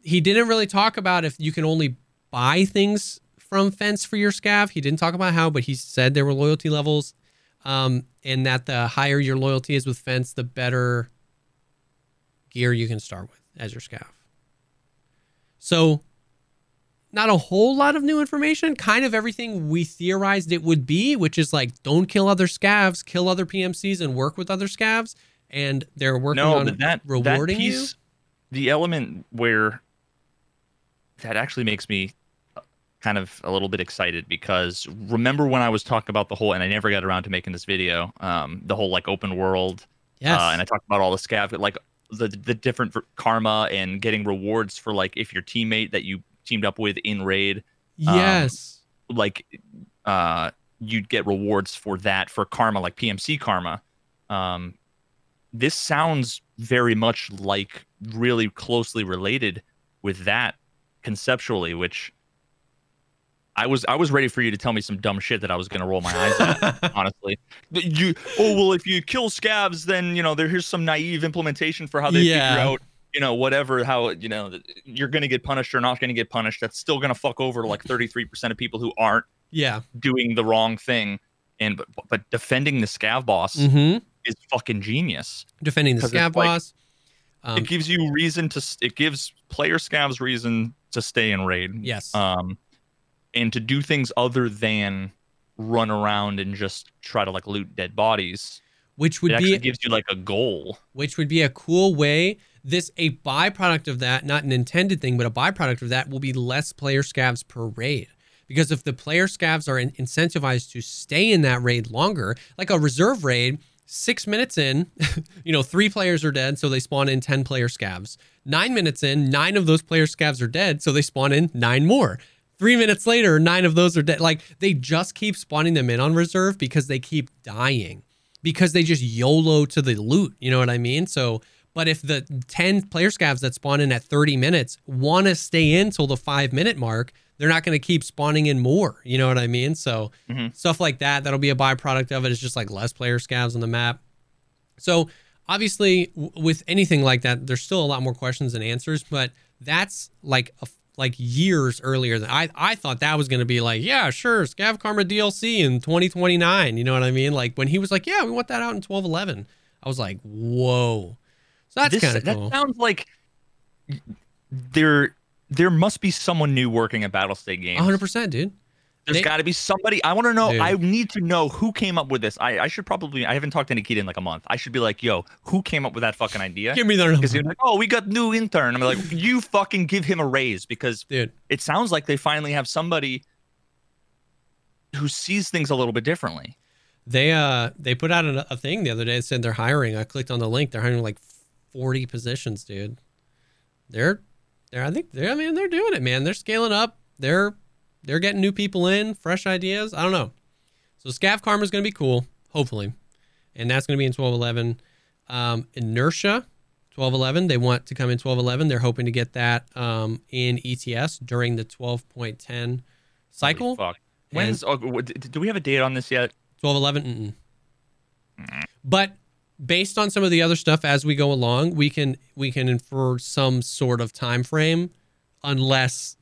He didn't really talk about if you can only buy things from fence for your scav. He didn't talk about how, but he said there were loyalty levels, um, and that the higher your loyalty is with fence, the better gear you can start with as your scav. So, not a whole lot of new information. Kind of everything we theorized it would be, which is like don't kill other scavs, kill other PMCs, and work with other scavs. And they're working no, on but that rewarding that you. the element where that actually makes me uh, kind of a little bit excited because remember when I was talking about the whole, and I never got around to making this video, um, the whole like open world, Yes. uh, and I talked about all the scav, like the the different karma and getting rewards for like if your teammate that you teamed up with in raid, um, yes. like uh, you'd get rewards for that for karma, like PMC karma. Um, this sounds very much like really closely related with that conceptually, which I was I was ready for you to tell me some dumb shit that I was gonna roll my eyes at. honestly, you oh well if you kill scavs then you know there here's some naive implementation for how they Yeah. figure out you know, whatever, how, you know, you're going to get punished or not going to get punished. That's still going to fuck over like 33% of people who aren't Yeah. doing the wrong thing. And, but, but defending the scav boss Mm-hmm. is fucking genius. Defending the scav like- boss. Um, it gives you reason to, it gives player scavs reason to stay in raid. yes. Um, and to do things other than run around and just try to like loot dead bodies. which It would actually be gives you like a goal. which would be a cool way. This a byproduct of that, not an intended thing, but a byproduct of that will be less player scavs per raid. Because if the player scavs are in- incentivized to stay in that raid longer, like a reserve raid, six minutes in, you know, three players are dead, so they spawn in 10 player scavs. Nine minutes in, nine of those player scavs are dead, so they spawn in nine more. Three minutes later, nine of those are dead. Like they just keep spawning them in on reserve because they keep dying because they just YOLO to the loot. You know what I mean? So, but if the 10 player scavs that spawn in at 30 minutes want to stay in till the five minute mark, they're not going to keep spawning in more. You know what I mean? So, Mhm. stuff like that, that'll be a byproduct of it. It's just like less player scavs on the map. So, obviously, w- with anything like that, there's still a lot more questions and answers, but that's like a like years earlier than I I thought that was going to be like, yeah, sure, Scav Karma DLC in 2029, you know what I mean? Like when he was like, yeah, we want that out in 1211. I was like, whoa. So that's kind of that cool. sounds like there there must be someone new working at Battlestate Games. 100%, dude. There's got to be somebody. I want to know. Dude. I need to know who came up with this. I, I should probably. I haven't talked to Nikita in like a month. I should be like, yo, who came up with that fucking idea? Give me their Because number. like, oh, we got new intern. I'm like, you fucking give him a raise because Dude, it sounds like they finally have somebody who sees things a little bit differently. they uh they put out a, a thing the other day that said they're hiring. I clicked on the link. They're hiring like 40 positions, dude. They're they're I think they're I mean they're doing it, man. They're scaling up. They're they're getting new people in, fresh ideas. I don't know. So Scav Karma is going to be cool, hopefully, and that's going to be in 1211. Um, Inertia, 1211. They want to come in 1211. They're hoping to get that um, in PTS during the 12.10 cycle. Holy fuck. When's? Oh, do we have a date on this yet? 1211 mm-mm. but based on some of the other stuff as we go along we can we can infer some sort of time frame unless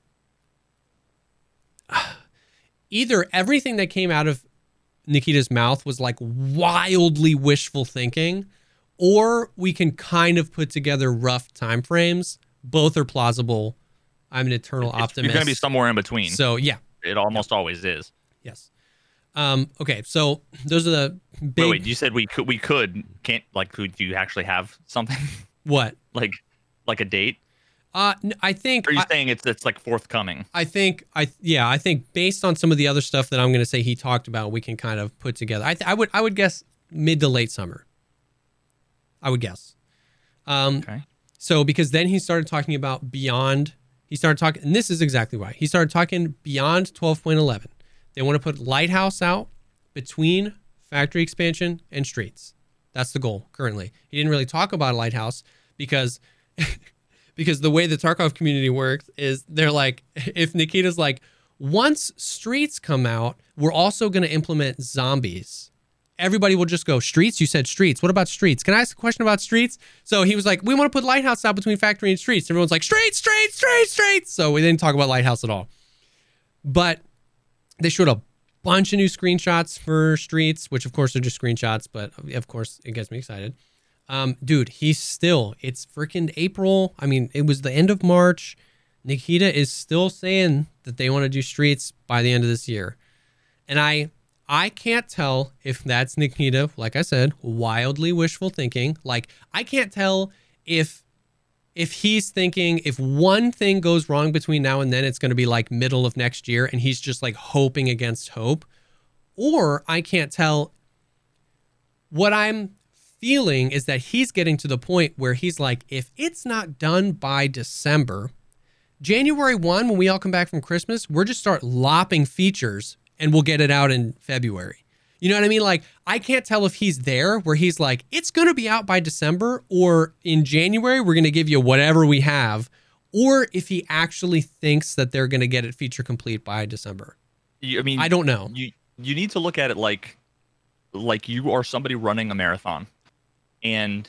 either everything that came out of nikita's mouth was like wildly wishful thinking or we can kind of put together rough time frames both are plausible i'm an eternal It's- optimist You're gonna be somewhere in between. so yeah it almost always is. yes um okay so those are the big Wait, wait. You said we could. We could. Can't. Like, could you actually have something what like like a date? Uh, I think are you I, saying it's it's like forthcoming? I think I yeah I think based on some of the other stuff that I'm going to say he talked about, we can kind of put together. I th- I would I would guess mid to late summer. I would guess. Um, Okay. so because then he started talking about beyond. He started talking, and this is exactly why he started talking beyond 12.11. They want to put Lighthouse out between factory expansion and streets. That's the goal currently. He didn't really talk about Lighthouse because because the way the Tarkov community works is they're like if Nikita's like once streets come out, we're also going to implement zombies. Everybody will just go streets. You said streets. What about streets? Can I ask a question about streets? So he was like, we want to put lighthouse out between factory and streets. Everyone's like streets, streets, streets, streets. So we didn't talk about lighthouse at all. But they showed a bunch of new screenshots for streets, which of course are just screenshots, but of course it gets me excited. Um, dude, he's still, it's freaking April. I mean, it was the end of March. Nikita is still saying that they want to do streets by the end of this year. And I I can't tell if that's Nikita, like I said, wildly wishful thinking. Like I can't tell if if he's thinking if one thing goes wrong between now and then it's going to be like middle of next year and he's just like hoping against hope or I can't tell what I'm feeling is that he's getting to the point where he's like if it's not done by December January 1 when we all come back from Christmas we're just start lopping features and we'll get it out in February you know what I mean? Like, I can't tell if he's there where he's like, it's going to be out by December, or in January, we're going to give you whatever we have, or if he actually thinks that they're going to get it feature complete by December. You, I mean, I don't know. you you need to look at it like like you are somebody running a marathon and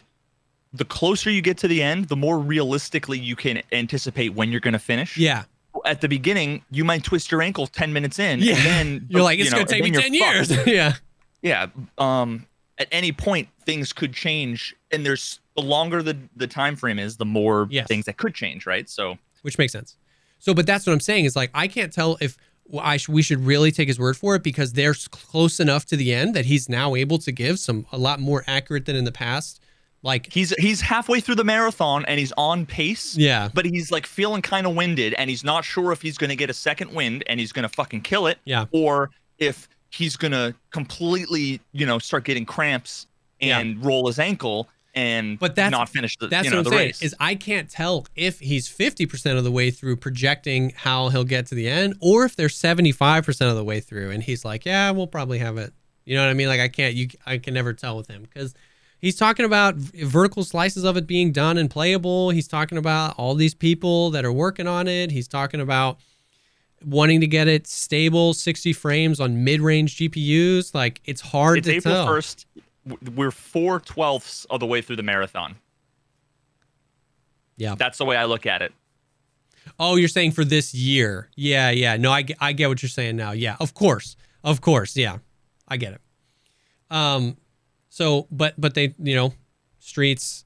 the closer you get to the end, the more realistically you can anticipate when you're going to finish. Yeah. At the beginning, you might twist your ankle 10 minutes in. Yeah. And then You're like, you it's know, going to take me 10 you're years. yeah. yeah. Um, at any point, things could change. And there's the longer the, the time frame is, the more Yes. things that could change, right? So, which makes sense. So, but that's what I'm saying is like I can't tell if I sh- we should really take his word for it because they're close enough to the end that he's now able to give some a lot more accurate than in the past. Like, he's he's halfway through the marathon and he's on pace. yeah, But he's like feeling kind of winded and he's not sure if he's going to get a second wind and he's going to fucking kill it yeah, or if he's going to completely, you know, start getting cramps Yeah. and roll his ankle and But that's- not finish the, that's you know, what I'm the saying race. is I can't tell if he's 50% of the way through projecting how he'll get to the end or if they're 75% of the way through and he's like, yeah, we'll probably have it. You know what I mean? Like I can't, you, I can never tell with him because he's talking about vertical slices of it being done and playable. He's talking about all these people that are working on it. He's talking about wanting to get it stable 60 frames on mid-range GPUs. Like it's hard it's to April tell. 1st. We're four twelfths of the way through the marathon. Yeah. That's the way I look at it. Oh, you're saying for this year? Yeah, yeah. No, I, get- I get what you're saying now. Yeah, of course, of course. Yeah, I get it. Um, so but but they you know streets.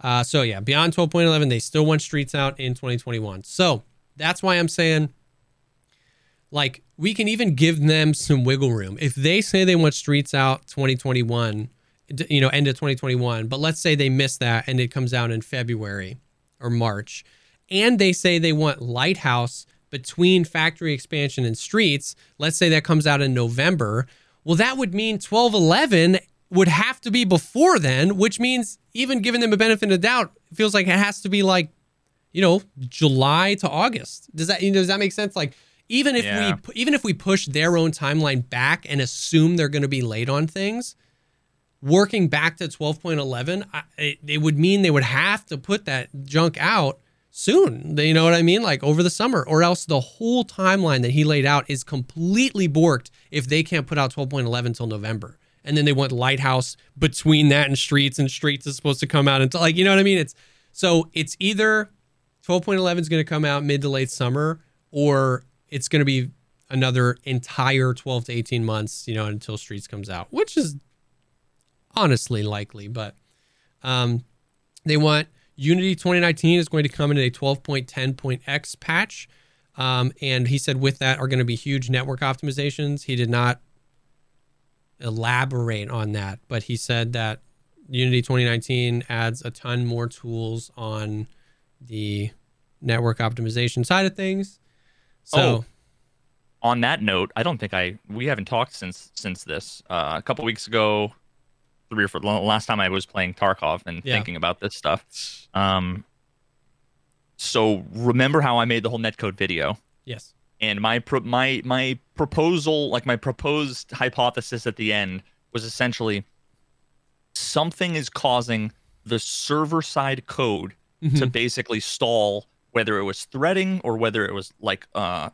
Uh, so yeah, beyond 12.11, they still want streets out in 2021. So that's why I'm saying, like, we can even give them some wiggle room if they say they want streets out 2021, you know, end of 2021. But let's say they miss that and it comes out in February or March and they say they want lighthouse between factory expansion and streets let's say that comes out in november well that would mean 1211 would have to be before then which means even giving them a benefit of doubt it feels like it has to be like you know july to august does that you know, does that make sense like even if Yeah. we even if we push their own timeline back and assume they're going to be late on things working back to 12.11 I, it, it would mean they would have to put that junk out soon. You know what i mean? Like over the summer or else the whole timeline that he laid out is completely borked if they can't put out 12.11 until november. And then they want lighthouse between that and streets and streets is supposed to come out until like you know what i mean? It's so it's either 12.11 is going to come out mid to late summer or it's going to be another entire 12 to 18 months you know until streets comes out which is honestly likely, but um, they want Unity 2019 is going to come in a 12.10.x patch. Um, and he said with that are going to be huge network optimizations. He did not elaborate on that, but he said that Unity 2019 adds a ton more tools on the network optimization side of things. So, Oh. On that note, I don't think I we haven't talked since since this. Uh, a couple weeks ago, three or four. Last time I was playing Tarkov and Yeah. thinking about this stuff. Um. So remember how I made the whole netcode video? yes. and my pro- my my proposal like my proposed hypothesis at the end was essentially something is causing the server side code to Mhm. basically stall whether it was threading or whether it was like uh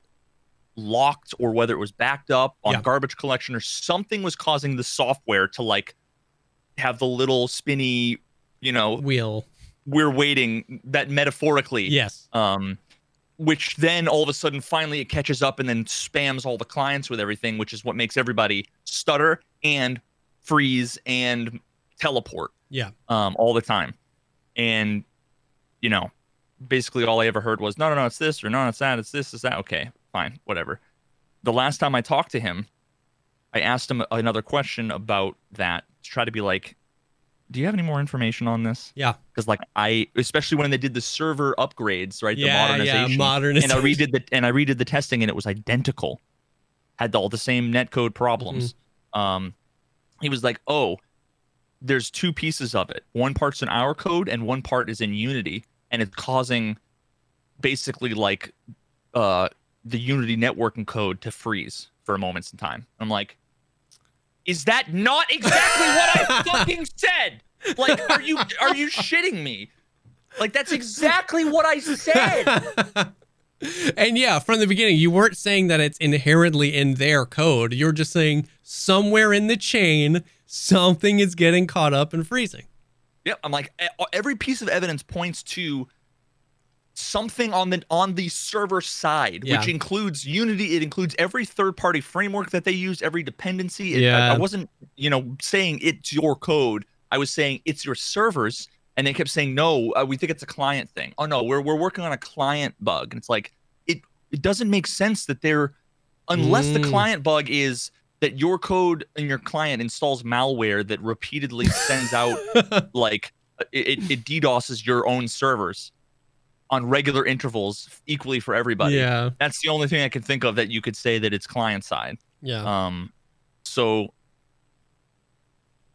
locked or whether it was backed up on Yeah. garbage collection or something was causing the software to like have the little spinny you know Wheel. we're waiting that metaphorically Yes. um, which then all of a sudden finally it catches up and then spams all the clients with everything, which is what makes everybody stutter and freeze and teleport Yeah. um, all the time. And you know, basically all I ever heard was, no, no, no, it's this or no, it's that, it's this, it's that. Okay, fine, whatever. The last time I talked to him, I asked him another question about that to try to be like, do you have any more information on this? Yeah. because like I, especially when they did the server upgrades, right? Yeah, the yeah, modernization. modernization. And I redid the and I redid the testing, and it was identical. Had all the same netcode problems. Mm-hmm. Um, he was like, "Oh, there's two pieces of it. One part's in our code, and one part is in Unity, and it's causing basically like uh the Unity networking code to freeze for a moments in time." I'm like, "Is that not exactly what I fucking said? Like, are you are you shitting me?" Like that's exactly what I said. and yeah, from the beginning, you weren't saying that it's inherently in their code. You're just saying somewhere in the chain, something is getting caught up and freezing. Yep. I'm like every piece of evidence points to something on the on the server side, Yeah. which includes Unity. It includes every third party framework that they use, every dependency. It- I- Yeah. I, wasn't, you know, saying it's your code. I was saying it's your servers, and they kept saying no. Uh, we think it's a client thing. Oh no, we're we're working on a client bug, and it's like it it doesn't make sense that they're unless the Mm. client bug is that your code and your client installs malware that repeatedly sends out like it, it, it DDoSes your own servers on regular intervals equally for everybody. yeah, That's the only thing I can think of that you could say that it's client side. yeah, Um, so,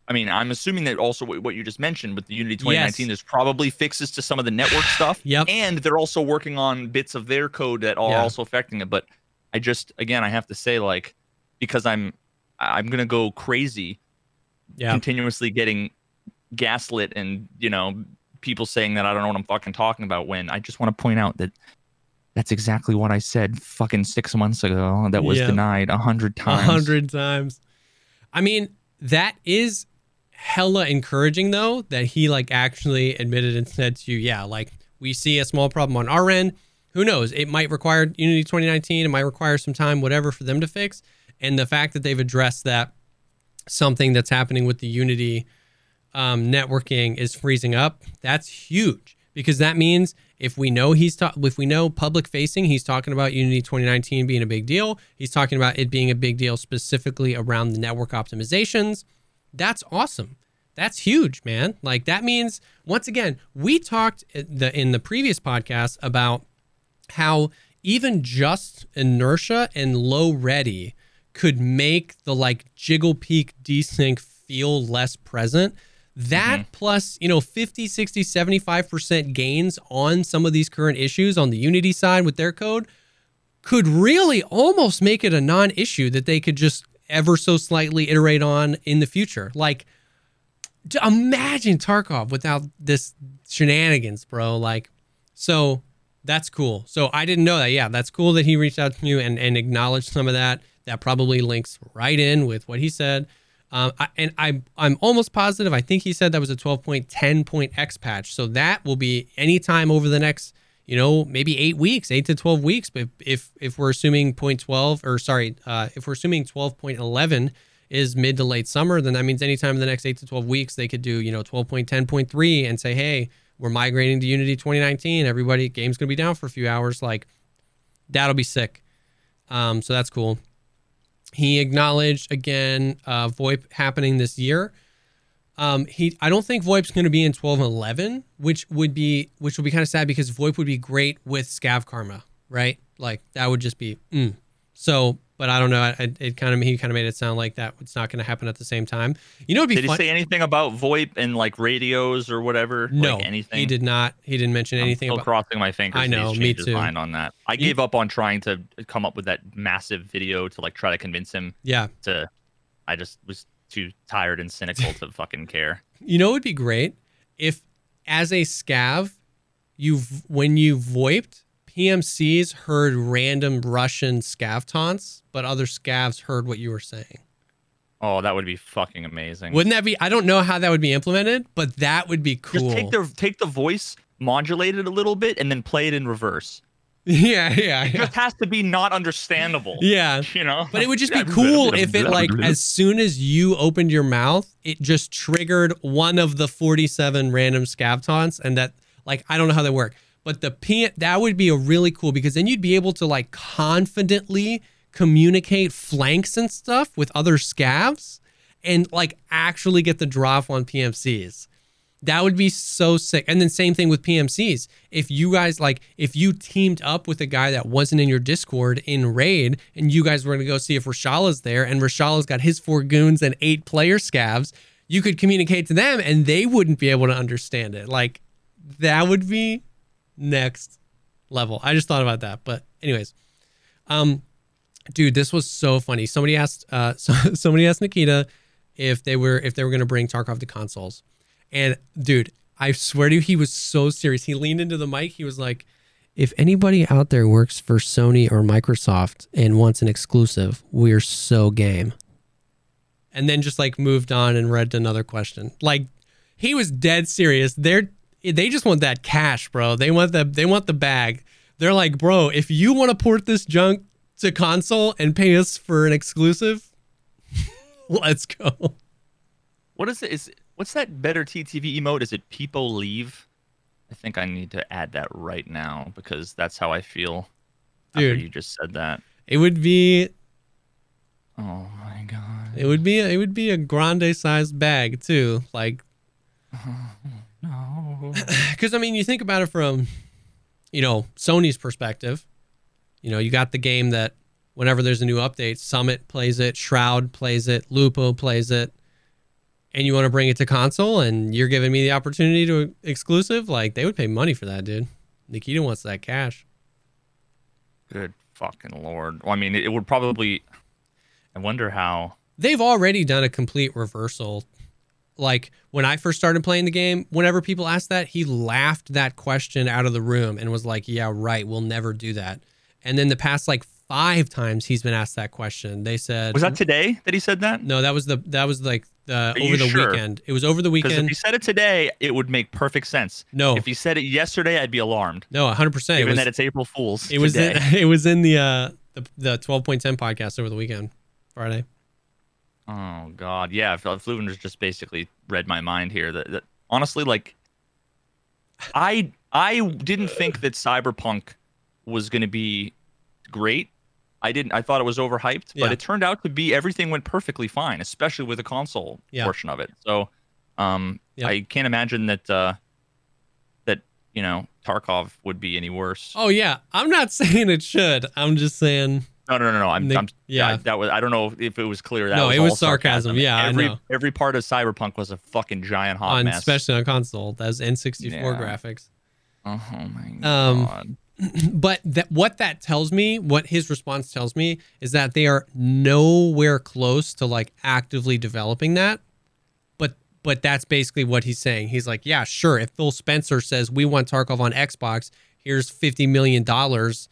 I mean, I'm assuming that also what what you just mentioned with the Unity 2019, Yes. there's probably fixes to some of the network stuff. Yep. And they're also working on bits of their code that are Yeah. also affecting it. But I just, again, I have to say, like, because I'm, I'm gonna go crazy yeah. continuously getting gaslit and you know people saying that I don't know what I'm fucking talking about when I just want to point out that that's exactly what I said fucking six months ago that was Yeah. denied a hundred times. A hundred times. I mean, that is hella encouraging though that he like actually admitted and said to you, yeah, like we see a small problem on our end. Who knows? It might require Unity 2019. It might require some time, whatever, for them to fix. And the fact that they've addressed that something that's happening with the Unity um, networking is freezing up, that's huge because that means if we know he's ta- if we know public facing, he's talking about Unity 2019 being a big deal. He's talking about it being a big deal specifically around the network optimizations. That's awesome. That's huge, man. Like that means once again, we talked in the in the previous podcast about how even just inertia and low ready could make the like jiggle peek desync feel less present that mm-hmm. plus you know 50 60 75% gains on some of these current issues on the unity side with their code could really almost make it a non-issue that they could just ever so slightly iterate on in the future like imagine tarkov without this shenanigans bro like so that's cool. So I didn't know that. Yeah, that's cool that he reached out to you and, and acknowledged some of that. That probably links right in with what he said. Um, I, and I, I'm almost positive. I think he said that was a 12.10 point X patch. So that will be anytime over the next, you know, maybe eight weeks, eight to 12 weeks. But if if we're assuming 0.12 or sorry, uh, if we're assuming 12.11 is mid to late summer, then that means anytime in the next eight to 12 weeks they could do, you know, 12.10.3 and say, hey, we're migrating to Unity 2019. Everybody, game's gonna be down for a few hours. Like that'll be sick. Um, so that's cool. He acknowledged again uh, VoIP happening this year. Um, he, I don't think VoIP's going to be in 12.11, which would be which would be kind of sad because VoIP would be great with Scav Karma, right? Like that would just be mm. so. But I don't know. I, I- it kind of he kind of made it sound like that it's not going to happen at the same time. You know, Did he say anything about VoIP and like radios or whatever? no, like anything. he did not. He didn't mention anything I'm still about. crossing my fingers. I know, me too. Mind on that. I You- gave up on trying to come up with that massive video to like try to convince him Yeah, to. I just was too tired and cynical to fucking care. You know, it would be great if, as a scav, you when you voiped, PMCs heard random Russian scav taunts, but other scavs heard what you were saying. Oh, that would be fucking amazing. Wouldn't that be? I don't know how that would be implemented, but that would be cool. Just take the take the voice, modulate it a little bit, and then play it in reverse. yeah, yeah, It yeah. just has to be not understandable. yeah. You know. But it would just be cool if it like as soon as you opened your mouth, it just triggered one of the 47 random scav taunts and that like I don't know how they work. But the P that would be a really cool because then you'd be able to like confidently communicate flanks and stuff with other scavs and like actually get the drop on PMCs. That would be so sick. And then same thing with PMCs. If you guys like, if you teamed up with a guy that wasn't in your Discord in raid, and you guys were gonna go see if Reshala's there, and Reshala's got his four goons and eight player scavs, you could communicate to them, and they wouldn't be able to understand it. Like that would be next level. I just thought about that. But anyways, um, dude, this was so funny. Somebody asked, uh, so, somebody asked Nikita if they were if they were gonna bring Tarkov to consoles. And dude, I swear to you, he was so serious. He leaned into the mic. He was like, if anybody out there works for Sony or Microsoft and wants an exclusive, we're so game. And then just like moved on and read another question. Like he was dead serious. They're they just want that cash, bro. They want the they want the bag. They're like, bro, if you want to port this junk to console and pay us for an exclusive, let's go. What is it? Is what's that better TTV emote? Is it people leave? I think I need to add that right now because that's how I feel. Dude. after you just said that. It would be Oh my god. it would be it would be a grande sized bag too. Like No. because I mean, you think about it from, you know, Sony's perspective. You know, you got the game that whenever there's a new update, Summit plays it, Shroud plays it, Lupo plays it, and you want to bring it to console, and you're giving me the opportunity to exclusive. Like they would pay money for that, dude. Nikita wants that cash. Good fucking lord. Well, I mean, it, it would probably. I wonder how. They've already done a complete reversal. Like when I first started playing the game, whenever people asked that, he laughed that question out of the room and was like, "Yeah, right. We'll never do that." And then the past like five times he's been asked that question, they said, Was that today that he said that? No, that was the that was like the you over the sure? weekend. It was over the Because if weekend. he said it today, it would make perfect sense. No, If he said it yesterday, I'd be alarmed. no, 100. percent It Given was that it's April Fool's. it was today. in, it was in the uh the the 12.10 podcast over the weekend, Friday. Oh God, yeah. Fluvender's just basically read my mind here. That, that honestly, like, I I didn't think that Cyberpunk was going to be great. I didn't. I thought it was overhyped, Yeah. but it turned out to be everything went perfectly fine, especially with the console Yeah. portion of it. So, um, Yep. I can't imagine that uh, that you know Tarkov would be any worse. Oh yeah, I'm not saying it should. I'm just saying No, no, no, no. I'm, Nick- I'm yeah. yeah. That was. I don't know if it was clear. That No, was it was all sarcasm. Yeah, I every know. every part of Cyberpunk was a fucking giant hot on mess. especially on console. That's N64 Yeah. graphics. Oh my Um, god. but that what that tells me, what his response tells me, is that they are nowhere close to like actively developing that. But but that's basically what he's saying. He's like, yeah, sure. If Phil Spencer says we want Tarkov on Xbox, here's fifty million dollars.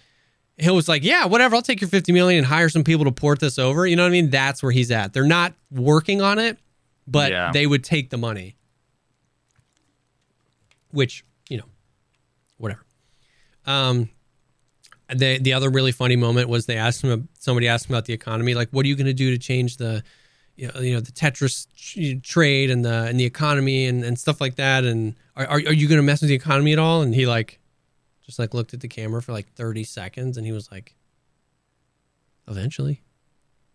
He was like, yeah, whatever. I'll take your fifty million and hire some people to port this over. You know what I mean? That's where he's at. They're not working on it, but Yeah. they would take the money. Which you know, whatever. Um, the the other really funny moment was they asked him somebody asked him about the economy like what are you going to do to change the you know, you know the Tetris trade and the and the economy and, and stuff like that and are, are, are you going to mess with the economy at all and he like just like looked at the camera for like 30 seconds and he was like eventually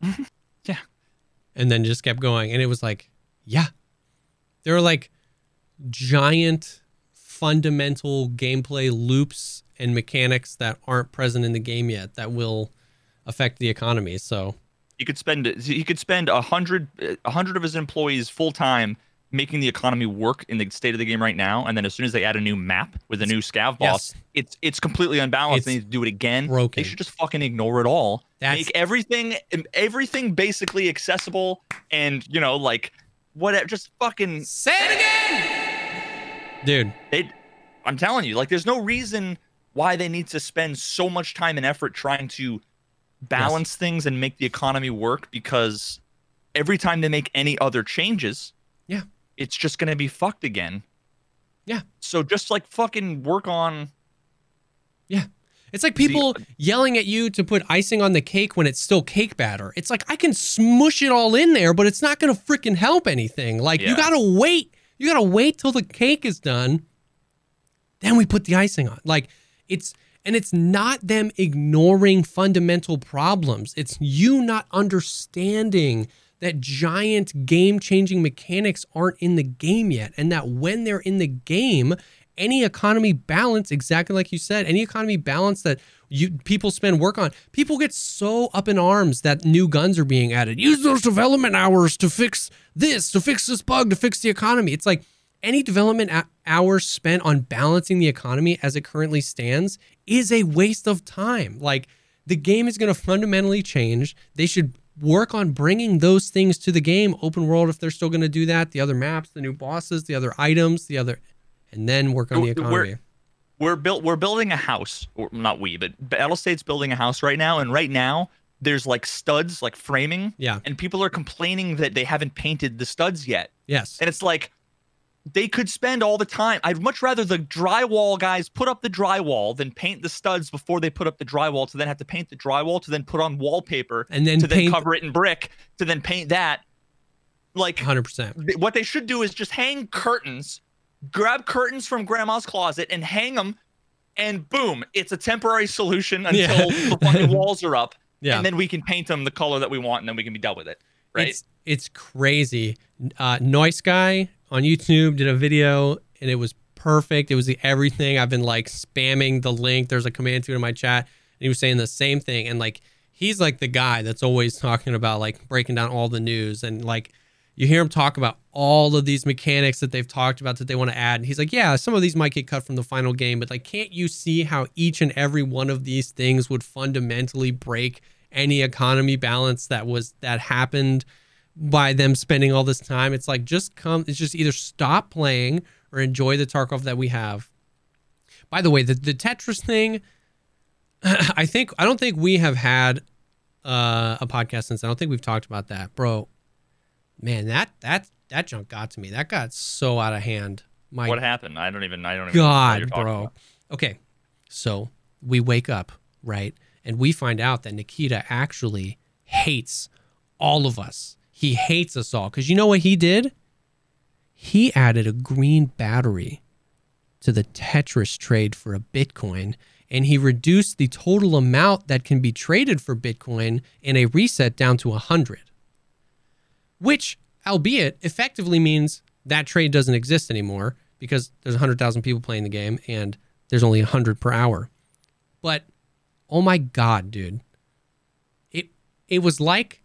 Yeah. and then just kept going and it was like yeah there are like giant fundamental gameplay loops and mechanics that aren't present in the game yet that will affect the economy so He could spend he could spend a hundred a hundred of his employees full time making the economy work in the state of the game right now, and then as soon as they add a new map with a new scav boss, Yes. it's it's completely unbalanced. It's they need to do it again. broken. They should just fucking ignore it all. That's- Make everything everything basically accessible, and you know like whatever. Just fucking say it again dude they i'm telling you like there's no reason why they need to spend so much time and effort trying to balance things and make the economy work because every time they make any other changes Yeah. It's just going to be fucked again Yeah. so just like fucking work on Yeah. It's like people uh, yelling at you to put icing on the cake when it's still cake batter. It's like I can smush it all in there, but it's not going to freaking help anything. Like you got to wait. You got to wait till the cake is done. Then we put the icing on. Like it's and it's not them ignoring fundamental problems. It's you not understanding that giant game-changing mechanics aren't in the game yet and that when they're in the game, any economy balance exactly like you said any economy balance that you people spend work on people get so up in arms that new guns are being added. Use those development hours to fix this to fix this bug to fix the economy. It's like any development hours spent on balancing the economy as it currently stands is a waste of time. Like the game is going to fundamentally change. They should work on bringing those things to the game open world if they're still going to do that the other maps the new bosses the other items the other and then work on the We're- we're- economy. we're built we're building a house or not we but Battlestate's building a house right now and right now there's like studs like framing Yeah. and people are complaining that they haven't painted the studs yet Yes. and it's like they could spend all the time. I'd much rather the drywall guys put up the drywall than paint the studs before they put up the drywall to then have to paint the drywall to then put on wallpaper And then to then cover it in brick to then paint that. Like 100%. th- what they should do is just hang curtains, grab curtains from grandma's closet and hang them, and boom, it's a temporary solution until Yeah. the fucking walls are up, Yeah. and then we can paint them the color that we want, and then we can be done with it. Right? It's it's crazy. Uh, NoiceGuy on YouTube did a video and it was perfect. It was the everything. I've been like spamming the link. There's a command to it in my chat, and he was saying the same thing. And like he's like the guy that's always talking about like breaking down all the news and like you hear him talk about all of these mechanics that they've talked about that they want to add. And he's like, yeah, some of these might get cut from the final game, but like, can't you see how each and every one of these things would fundamentally break any economy balance that was that happened by them spending all this time? It's like just come. It's just either stop playing or enjoy the Tarkov that we have. By the way, the the Tetris thing. I think I don't think we have had uh, a podcast since. I don't think we've talked about that, bro. Man, that that that junk got to me. That got so out of hand. My what happened? I don't even. I don't even. know what you're God, bro. about. Okay, so we wake up right, and we find out that Nikita actually hates all of us. He hates us all because you know what he did? He added a green battery to the Tetris trade for a Bitcoin, and he reduced the total amount that can be traded for Bitcoin in a reset down to 100. Which, albeit, effectively means that trade doesn't exist anymore because there's 100,000 people playing the game and there's only 100 per hour. But oh my god, dude. It it was like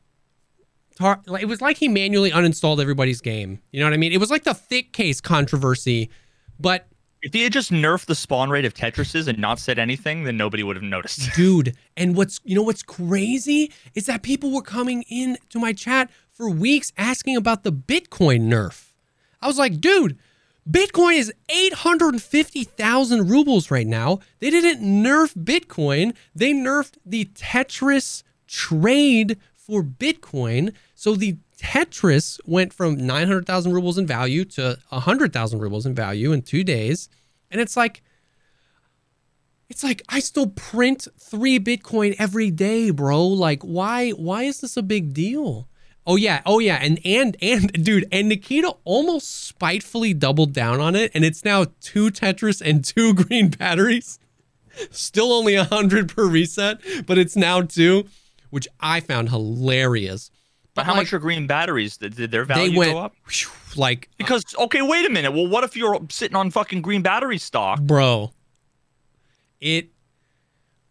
tar- it was like he manually uninstalled everybody's game. You know what I mean? It was like the thick case controversy, but If he had just nerfed the spawn rate of Tetrises and not said anything, then nobody would have noticed. dude and what's you know what's crazy is that people were coming in to my chat for weeks asking about the bitcoin nerf i was like dude bitcoin is 850000 rubles right now they didn't nerf bitcoin they nerfed the tetris trade for bitcoin so the tetris went from 900000 rubles in value to 100000 rubles in value in two days and it's like it's like I still print three Bitcoin every day, bro. Like, why? Why is this a big deal? Oh yeah, oh yeah, and and and dude, and Nikita almost spitefully doubled down on it, and it's now two Tetris and two green batteries. Still only a hundred per reset, but it's now two, which I found hilarious. But how like, much are green batteries? Did, did their they value went go up? whew, like, Because okay, wait a minute. Well, what if you're sitting on fucking green battery stock? bro it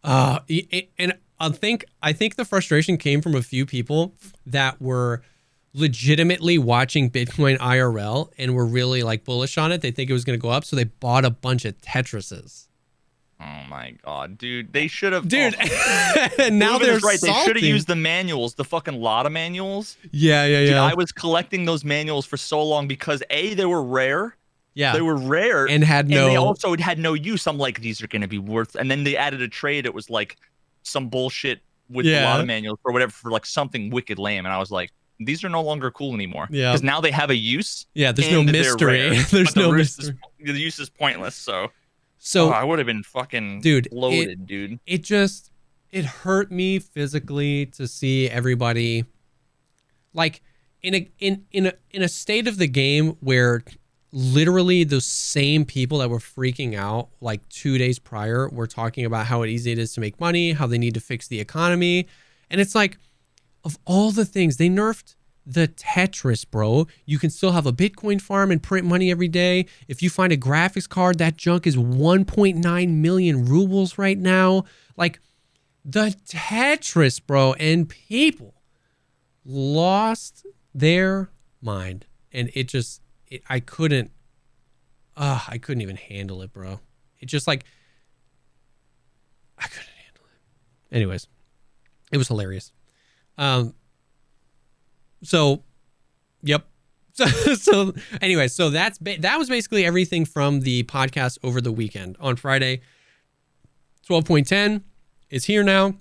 uh it, and i think i think the frustration came from a few people that were legitimately watching bitcoin irl and were really like bullish on it they think it was going to go up so they bought a bunch of tetrises Oh my god, dude! They should have, dude Oh, and now they're right. They should have used the manuals, the fucking Lotta manuals. yeah yeah yeah. Dude, I was collecting those manuals for so long because a they were rare. yeah They were rare, and had no. and they also had no use. I'm like, these are going to be worth. And then they added a trade. It was like some bullshit with Yeah. a lot of manuals or whatever for like something wicked lame. And I was like, these are no longer cool anymore. Yeah. Because now they have a use. yeah there's no mystery there's But no use mystery Is, the use is pointless. So, so oh, I would have been fucking Dude, it- loaded, dude. it just it hurt me physically to see everybody like in a in in a in a state of the game where literally those same people that were freaking out like 2 days prior were talking about how easy it is to make money, how they need to fix the economy. And it's like of all the things they nerfed the Tetris, bro. You can still have a Bitcoin farm and print money every day. If you find a graphics card, that junk is 1.9 million rubles right now. Like the Tetris, bro, and people lost their mind, and it just, it, I couldn't, uh, I couldn't even handle it, bro. It just like, I couldn't handle it. Anyways, it was hilarious. Um, so, yep. So, so anyway, so that's ba- that was basically everything from the podcast over the weekend on Friday. Twelve point ten is here now.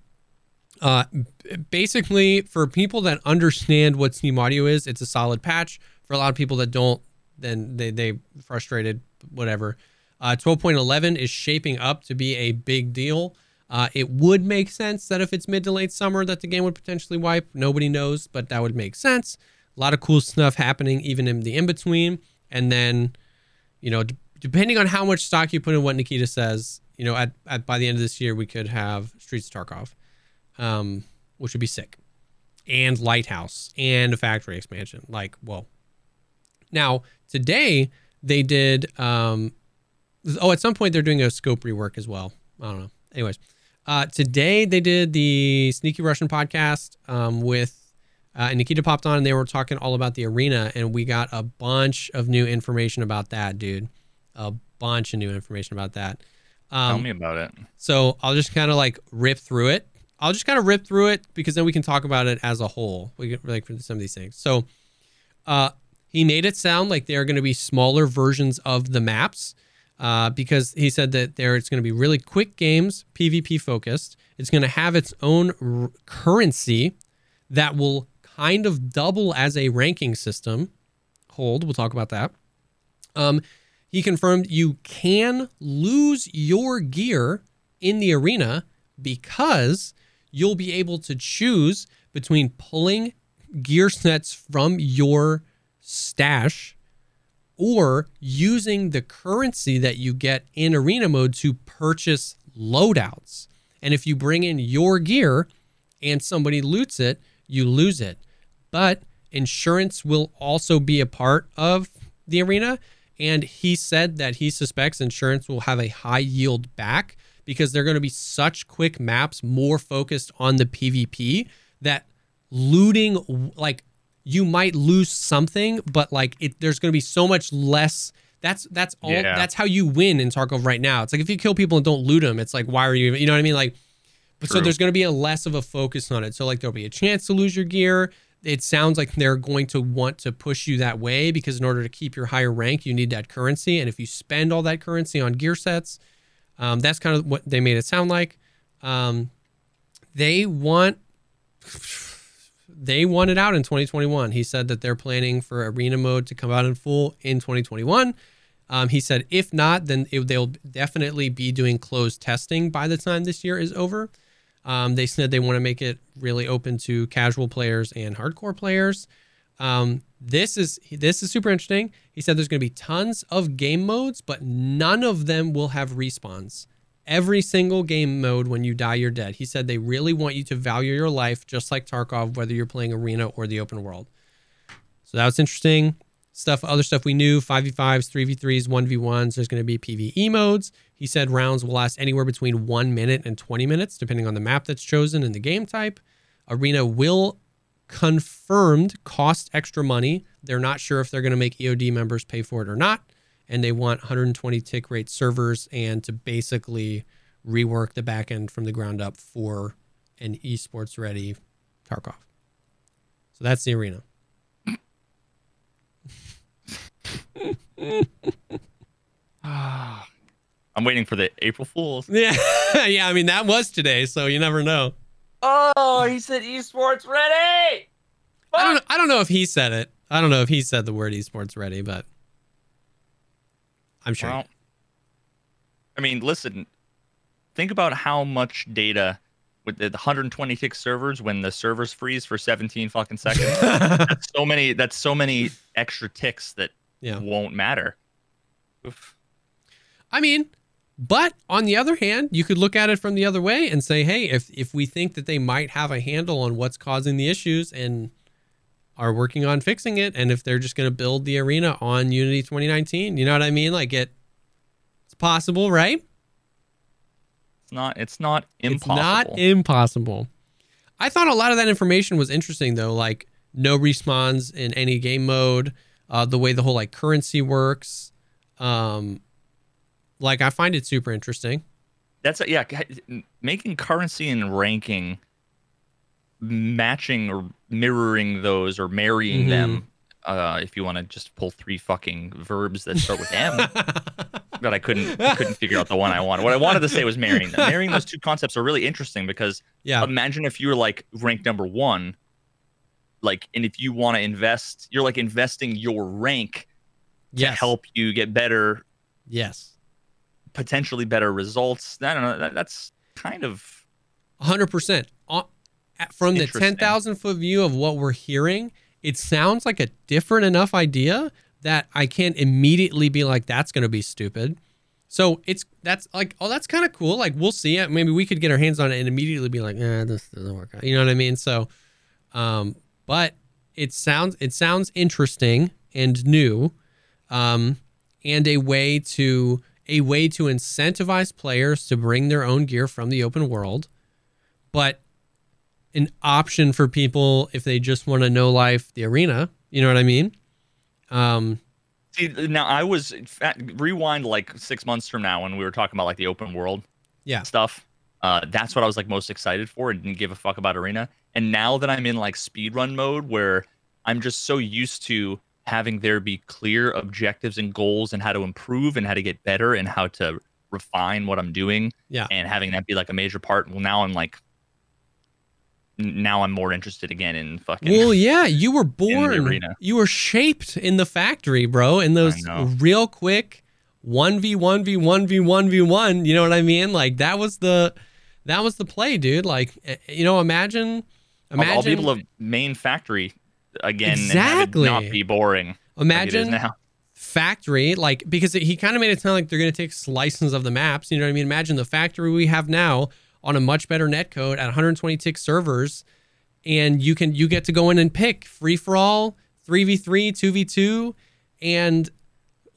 Uh, basically, for people that understand what Steam Audio is, it's a solid patch. For a lot of people that don't, then they they frustrated whatever. Uh, 12.11 is shaping up to be a big deal. Uh, it would make sense that if it's mid to late summer, that the game would potentially wipe. Nobody knows, but that would make sense. A lot of cool stuff happening even in the in between, and then, you know, d- depending on how much stock you put in what Nikita says, you know, at, at by the end of this year, we could have Streets of Tarkov, um, which would be sick, and Lighthouse and a factory expansion. Like, well, now today they did. Um, oh, at some point they're doing a scope rework as well. I don't know. Anyways, uh, today they did the Sneaky Russian podcast um, with uh, and Nikita popped on and they were talking all about the arena and we got a bunch of new information about that, dude. A bunch of new information about that. Um, Tell me about it. So I'll just kind of like rip through it. I'll just kind of rip through it because then we can talk about it as a whole. We get like for some of these things. So, uh, he made it sound like they are going to be smaller versions of the maps uh, because he said that there it's going to be really quick games, PvP focused. It's going to have its own r- currency that will kind of double as a ranking system. Hold, we'll talk about that. Um, he confirmed you can lose your gear in the arena because you'll be able to choose between pulling gear sets from your stash or using the currency that you get in arena mode to purchase loadouts. And if you bring in your gear and somebody loots it, you lose it. But insurance will also be a part of the arena. And he said that he suspects insurance will have a high yield back because they're going to be such quick maps, more focused on the PvP, that looting, like you might lose something, but like it, there's going to be so much less. That's that's all. Yeah. That's how you win in Tarkov right now. It's like if you kill people and don't loot them, it's like why are you? You know what I mean? Like, but so there's going to be a less of a focus on it. So like there'll be a chance to lose your gear. It sounds like they're going to want to push you that way because in order to keep your higher rank, you need that currency. And if you spend all that currency on gear sets, um, that's kind of what they made it sound like. Um, they want they it out in 2021. He said that they're planning for arena mode to come out in full in 2021. Um, he said if not, then it, they'll definitely be doing closed testing by the time this year is over. Um, they said they want to make it really open to casual players and hardcore players. Um, this is this is super interesting. He said there's going to be tons of game modes, but none of them will have respawns every single game mode when you die you're dead. He said they really want you to value your life just like tarkov whether you're playing arena or the open world. So that was interesting. Stuff other stuff we knew 5v5s 3v3s 1v1s there's going to be pve modes. He said rounds will last anywhere between 1 minute and 20 minutes depending on the map that's chosen and the game type. Arena will confirmed cost extra money. They're not sure if they're going to make eod members pay for it or not and they want 120 tick rate servers and to basically rework the backend from the ground up for an esports ready Tarkov. So that's the arena. I'm waiting for the April Fools. Yeah, yeah. I mean that was today, so you never know. Oh, he said esports ready. I don't. I don't know if he said it. I don't know if he said the word esports ready, but I'm sure. Well, I mean, listen, think about how much data with the 126 servers when the servers freeze for 17 fucking seconds. that's so many. That's so many extra ticks that yeah. won't matter. Oof. I mean, but on the other hand, you could look at it from the other way and say, hey, if if we think that they might have a handle on what's causing the issues and are working on fixing it and if they're just going to build the arena on Unity 2019. You know what I mean? Like it it's possible, right? It's not it's not impossible. It's not impossible. I thought a lot of that information was interesting though, like no respawns in any game mode, uh, the way the whole like currency works. Um like I find it super interesting. That's a, yeah, making currency and ranking matching or mirroring those or marrying mm-hmm. them uh, if you want to just pull three fucking verbs that start with M. but I couldn't couldn't figure out the one I wanted. What I wanted to say was marrying them. Marrying those two concepts are really interesting because yeah. imagine if you were like ranked number one, like, and if you want to invest, you're like investing your rank to help you get better, Yes. potentially better results. I don't know. That, that's kind of hundred percent. From the Interesting. ten thousand foot view of what we're hearing, it sounds like a different enough idea that I can't immediately be like, "That's going to be stupid." So it's that's like, oh, that's kind of cool. Like we'll see it. Maybe we could get our hands on it and immediately be like, "Eh, this doesn't work out." You know what I mean? So, um, but it sounds it sounds interesting and new, um, and a way to a way to incentivize players to bring their own gear from the open world, but an option for people if they just want to know life the arena. You know what I mean? Um, see now. I was in rewind like six months from now when we were talking about like the open world yeah, stuff. Uh, that's what I was like most excited for and didn't give a fuck about arena. And now that I'm in like speedrun mode where I'm just so used to having there be clear objectives and goals and how to improve and how to get better and how to refine what I'm doing yeah, and having that be like a major part. Well, now I'm like, now I'm more interested again in fucking. Well, yeah, you were born. arena. You were shaped in the factory, bro. In those real quick one v one v one v one v one. You know what I mean? Like that was the that was the play, dude. Like eh, you know, imagine imagine be able to main factory again Exactly. and have it not be boring. like it is imagine now. factory like because he kind of made it sound like they're going to take slices of the maps. You know what I mean? Imagine the factory we have now on a much better netcode at 126 servers, and you can you get to go in and pick free for all, three v three, two v two, and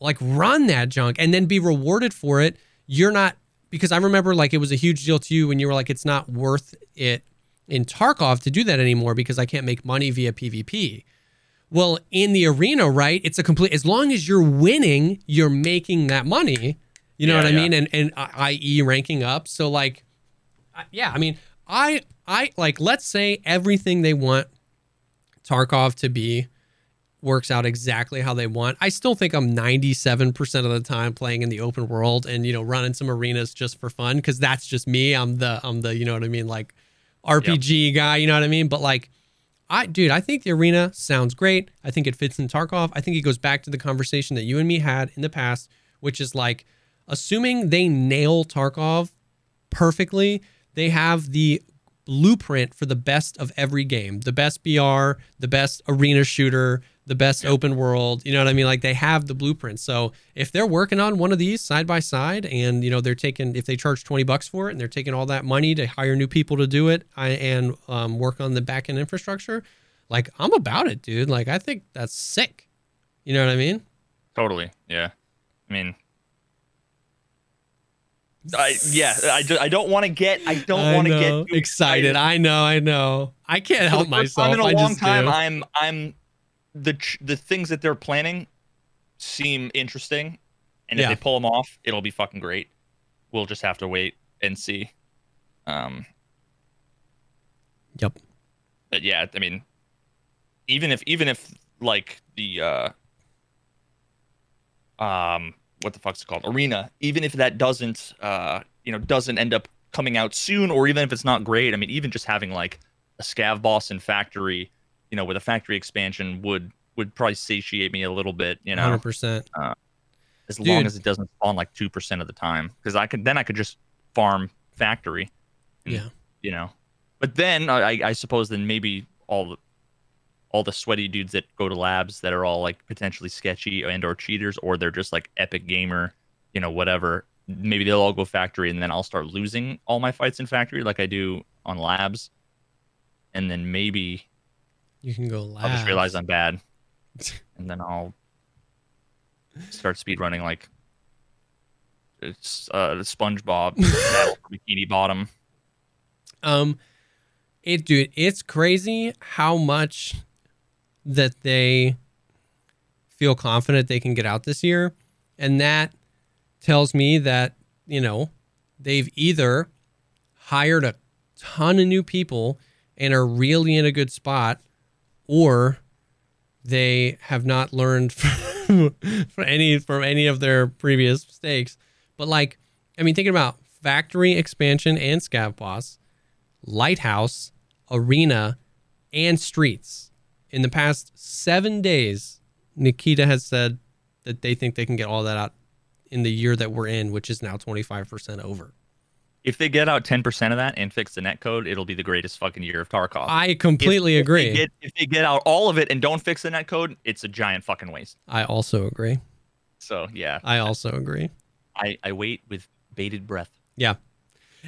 like run that junk and then be rewarded for it. You're not because I remember like it was a huge deal to you when you were like it's not worth it in Tarkov to do that anymore because I can't make money via PvP. Well, in the arena, right? It's a complete. As long as you're winning, you're making that money. You know Yeah, what I yeah. mean? And and uh, i.e. ranking up. So like, yeah. I mean, I I like. Let's say everything they want Tarkov to be works out exactly how they want. I still think I'm 97% of the time playing in the open world and you know running some arenas just for fun cuz that's just me. I'm the I'm the you know what I mean like RPG guy, you know what I mean? But like I dude, I think the arena sounds great. I think it fits in Tarkov. I think it goes back to the conversation that you and me had in the past, which is like assuming they nail Tarkov perfectly, they have the blueprint for the best of every game the best BR, the best arena shooter, the best open world. You know what I mean? Like they have the blueprint. So if they're working on one of these side by side and, you know, they're taking, if they charge 20 bucks for it and they're taking all that money to hire new people to do it and um, work on the back end infrastructure, like I'm about it, dude. Like I think that's sick. You know what I mean? Totally. Yeah. I mean, I yeah. I, I don't want to get. I don't want to get too excited. I know. I know. I can't help myself. time in a I long just time, do. I'm I'm the ch- the things that they're planning seem interesting, and if Yeah. they pull them off, it'll be fucking great. We'll just have to wait and see. Um. Yep. But yeah, I mean, even if even if like the uh um what the fuck's it called arena even if that doesn't uh you know doesn't end up coming out soon or even if it's not great i mean even just having like a scav boss in factory you know with a factory expansion would would probably satiate me a little bit you know 100%. as long as it doesn't spawn like 2% of the time because i could then i could just farm factory and, Yeah. you know but then i i suppose then maybe all the all the sweaty dudes that go to labs that are all like potentially sketchy and or cheaters or they're just like epic gamer you know whatever maybe they'll all go factory and then i'll start losing all my fights in factory like i do on labs. And then maybe You can go last. i'll just realize i'm bad. and then i'll start speed running like it's uh spongebob bikini bottom. Um, it, dude, it's crazy how much that they feel confident they can get out this year, and that tells me that you know they've either hired a ton of new people and are really in a good spot, or they have not learned from, from any from any of their previous mistakes. But like, I mean, thinking about factory expansion and scav boss, lighthouse, arena, and streets. In the past seven days, Nikita has said that they think they can get all that out in the year that we're in, which is now 25% over. If they get out 10% of that and fix the net code, it'll be the greatest fucking year of Tarkov. I completely if, agree. If they, get, if they get out all of it and don't fix the net code, it's a giant fucking waste. I also agree. So, yeah. I also agree. I, I wait with bated breath. Yeah.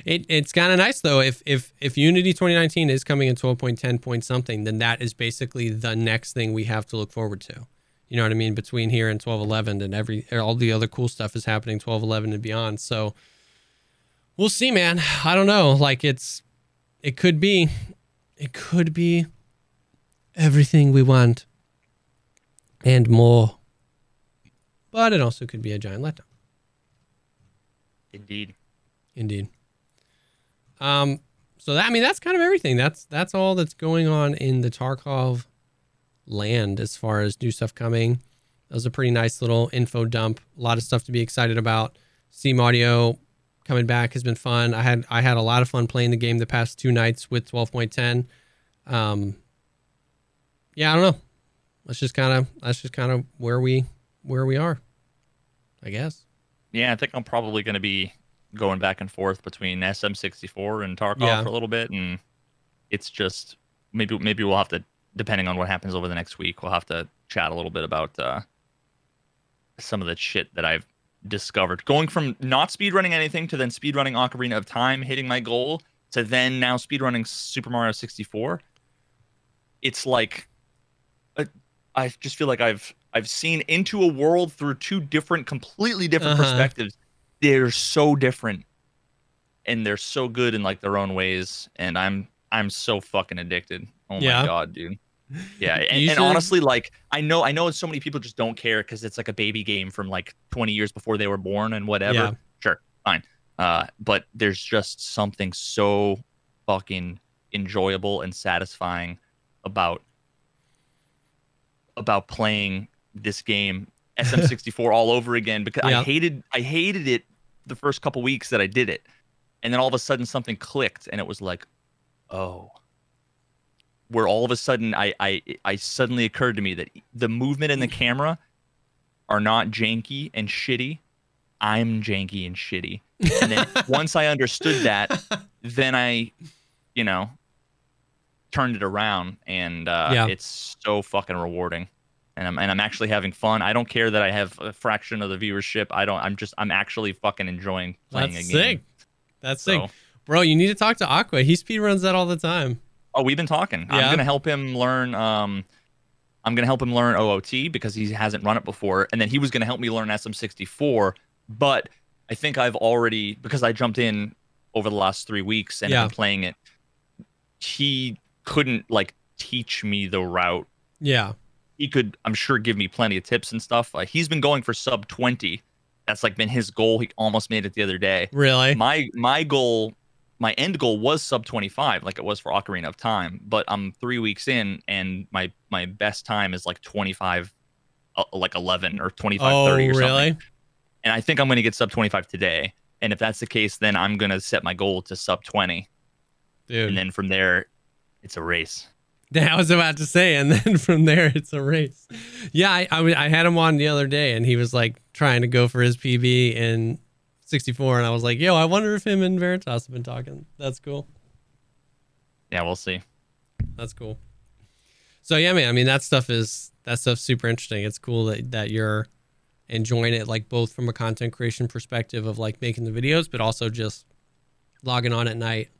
It, it's kind of nice though. If if if Unity 2019 is coming in 12.10 point something, then that is basically the next thing we have to look forward to. You know what I mean? Between here and 12.11, and every all the other cool stuff is happening 12.11 and beyond. So we'll see, man. I don't know. Like it's it could be it could be everything we want and more. But it also could be a giant letdown. Indeed. Indeed. Um, so that I mean that's kind of everything. That's that's all that's going on in the Tarkov land as far as new stuff coming. That was a pretty nice little info dump. A lot of stuff to be excited about. Steam Audio coming back has been fun. I had I had a lot of fun playing the game the past two nights with 12.10. Um, yeah, I don't know. Let's just kind of that's just kind of where we where we are. I guess. Yeah, I think I'm probably going to be going back and forth between SM64 and Tarkov Yeah. for a little bit, and it's just maybe maybe we'll have to, depending on what happens over the next week, we'll have to chat a little bit about uh, some of the shit that I've discovered. Going from not speedrunning anything to then speedrunning Ocarina of Time, hitting my goal, to then now speedrunning Super Mario 64. It's like uh, I just feel like I've I've seen into a world through two different, completely different Uh-huh. perspectives. They're so different, and they're so good in like their own ways. And I'm I'm so fucking addicted. Oh Yeah. my god, dude. Yeah, and, and honestly, like I know I know so many people just don't care because it's like a baby game from like 20 years before they were born and whatever. Yeah. Sure, fine. Uh, but there's just something so fucking enjoyable and satisfying about about playing this game SM64 all over again because Yeah. I hated I hated it the first couple weeks that I did it. And then all of a sudden something clicked and it was like, "Oh, where all of a sudden I, I I suddenly occurred to me that the movement and the camera are not janky and shitty. I'm janky and shitty. And then once I understood that, then I, you know, turned it around and uh, Yeah. it's so fucking rewarding. And I'm and I'm actually having fun. I don't care that I have a fraction of the viewership. I don't. I'm just. I'm actually fucking enjoying playing That's a game. sick. That's sick. So- Bro, you need to talk to Aqua. He speed runs that all the time. Oh, we've been talking. Yeah. I'm gonna help him learn. Um, I'm gonna help him learn OOT because he hasn't run it before, and then he was gonna help me learn SM64. But I think I've already because I jumped in over the last three weeks and Yeah. been playing it. He couldn't like teach me the route. Yeah. He could, I'm sure, give me plenty of tips and stuff. Uh, he's been going for sub 20. That's like been his goal. He almost made it the other day Really? my my goal my end goal was sub 25 like it was for ocarina of time but i'm three weeks in and my my best time is like 25 uh, like 11 or 25 oh, 30 or something really? and i think i'm going to get sub 25 today and if that's the case then i'm going to set my goal to sub 20 Dude. and then from there it's a race I was about to say, and then from there it's a race. Yeah, I I had him on the other day, and he was like trying to go for his PB in 64, and I was like, "Yo, I wonder if him and Veritas have been talking." That's cool. yeah we'll see That's cool. So yeah, man. I mean, that stuff is that stuff's super interesting. It's cool that that you're enjoying it, like both from a content creation perspective of like making the videos, but also just logging on at night,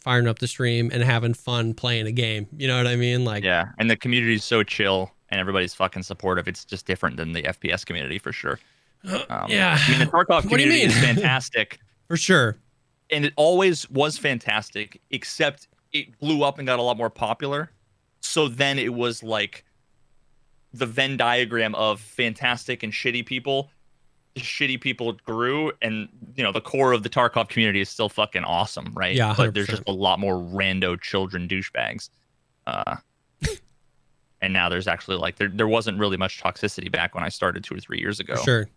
firing up the stream, and having fun playing a game. You know what I mean? Like, yeah and the community is so chill and everybody's fucking supportive it's just different than the fps community for sure um, Yeah. i mean the tarkov What do you community is fantastic for sure. and it always was fantastic, except it blew up and got a lot more popular. So then it was like the Venn diagram of fantastic and shitty people. Shitty people grew, and you know the core of the Tarkov community is still fucking awesome, right? Yeah, but there's just a lot more rando children douchebags. Uh, and now there's actually like there there wasn't really much toxicity back when I started two or three years ago. For sure.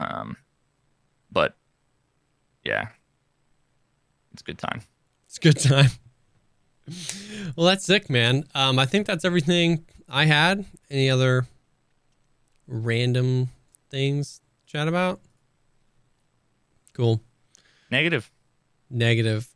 Um, but yeah, it's a good time. It's a good time. Well, that's sick, man. Um, I think that's everything I had. Any other random things chat about? Cool. Negative. Negative.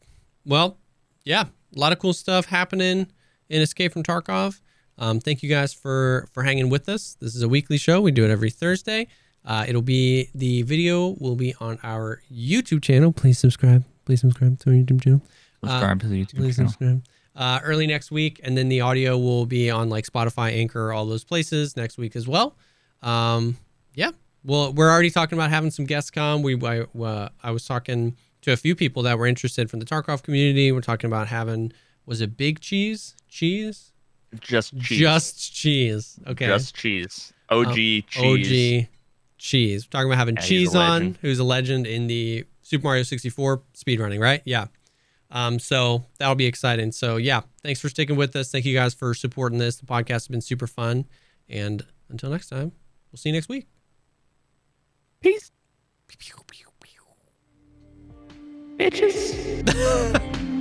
Well, yeah, a lot of cool stuff happening in Escape from Tarkov. Um, thank you guys for for hanging with us. This is a weekly show. We do it every Thursday. Uh, it'll be the video will be on our YouTube channel. Please subscribe. Please subscribe to our YouTube channel. Subscribe to the YouTube Please channel. subscribe. Uh, early next week, and then the audio will be on like Spotify, Anchor, all those places next week as well. Um, yeah, well, we're already talking about having some guests come. We I, uh, I was talking to a few people that were interested from the Tarkov community. We're talking about having was it Big Cheese? Cheese? Just cheese. Just cheese. Okay. Just cheese. OG Um, cheese. OG cheese. We're talking about having Yeah, cheese on, who's a legend in the Super Mario 64 speedrunning, right? Yeah. Um, so that'll be exciting. So yeah, thanks for sticking with us. Thank you guys for supporting this. The podcast has been super fun. And until next time, we'll see you next week. Peace. Bitches.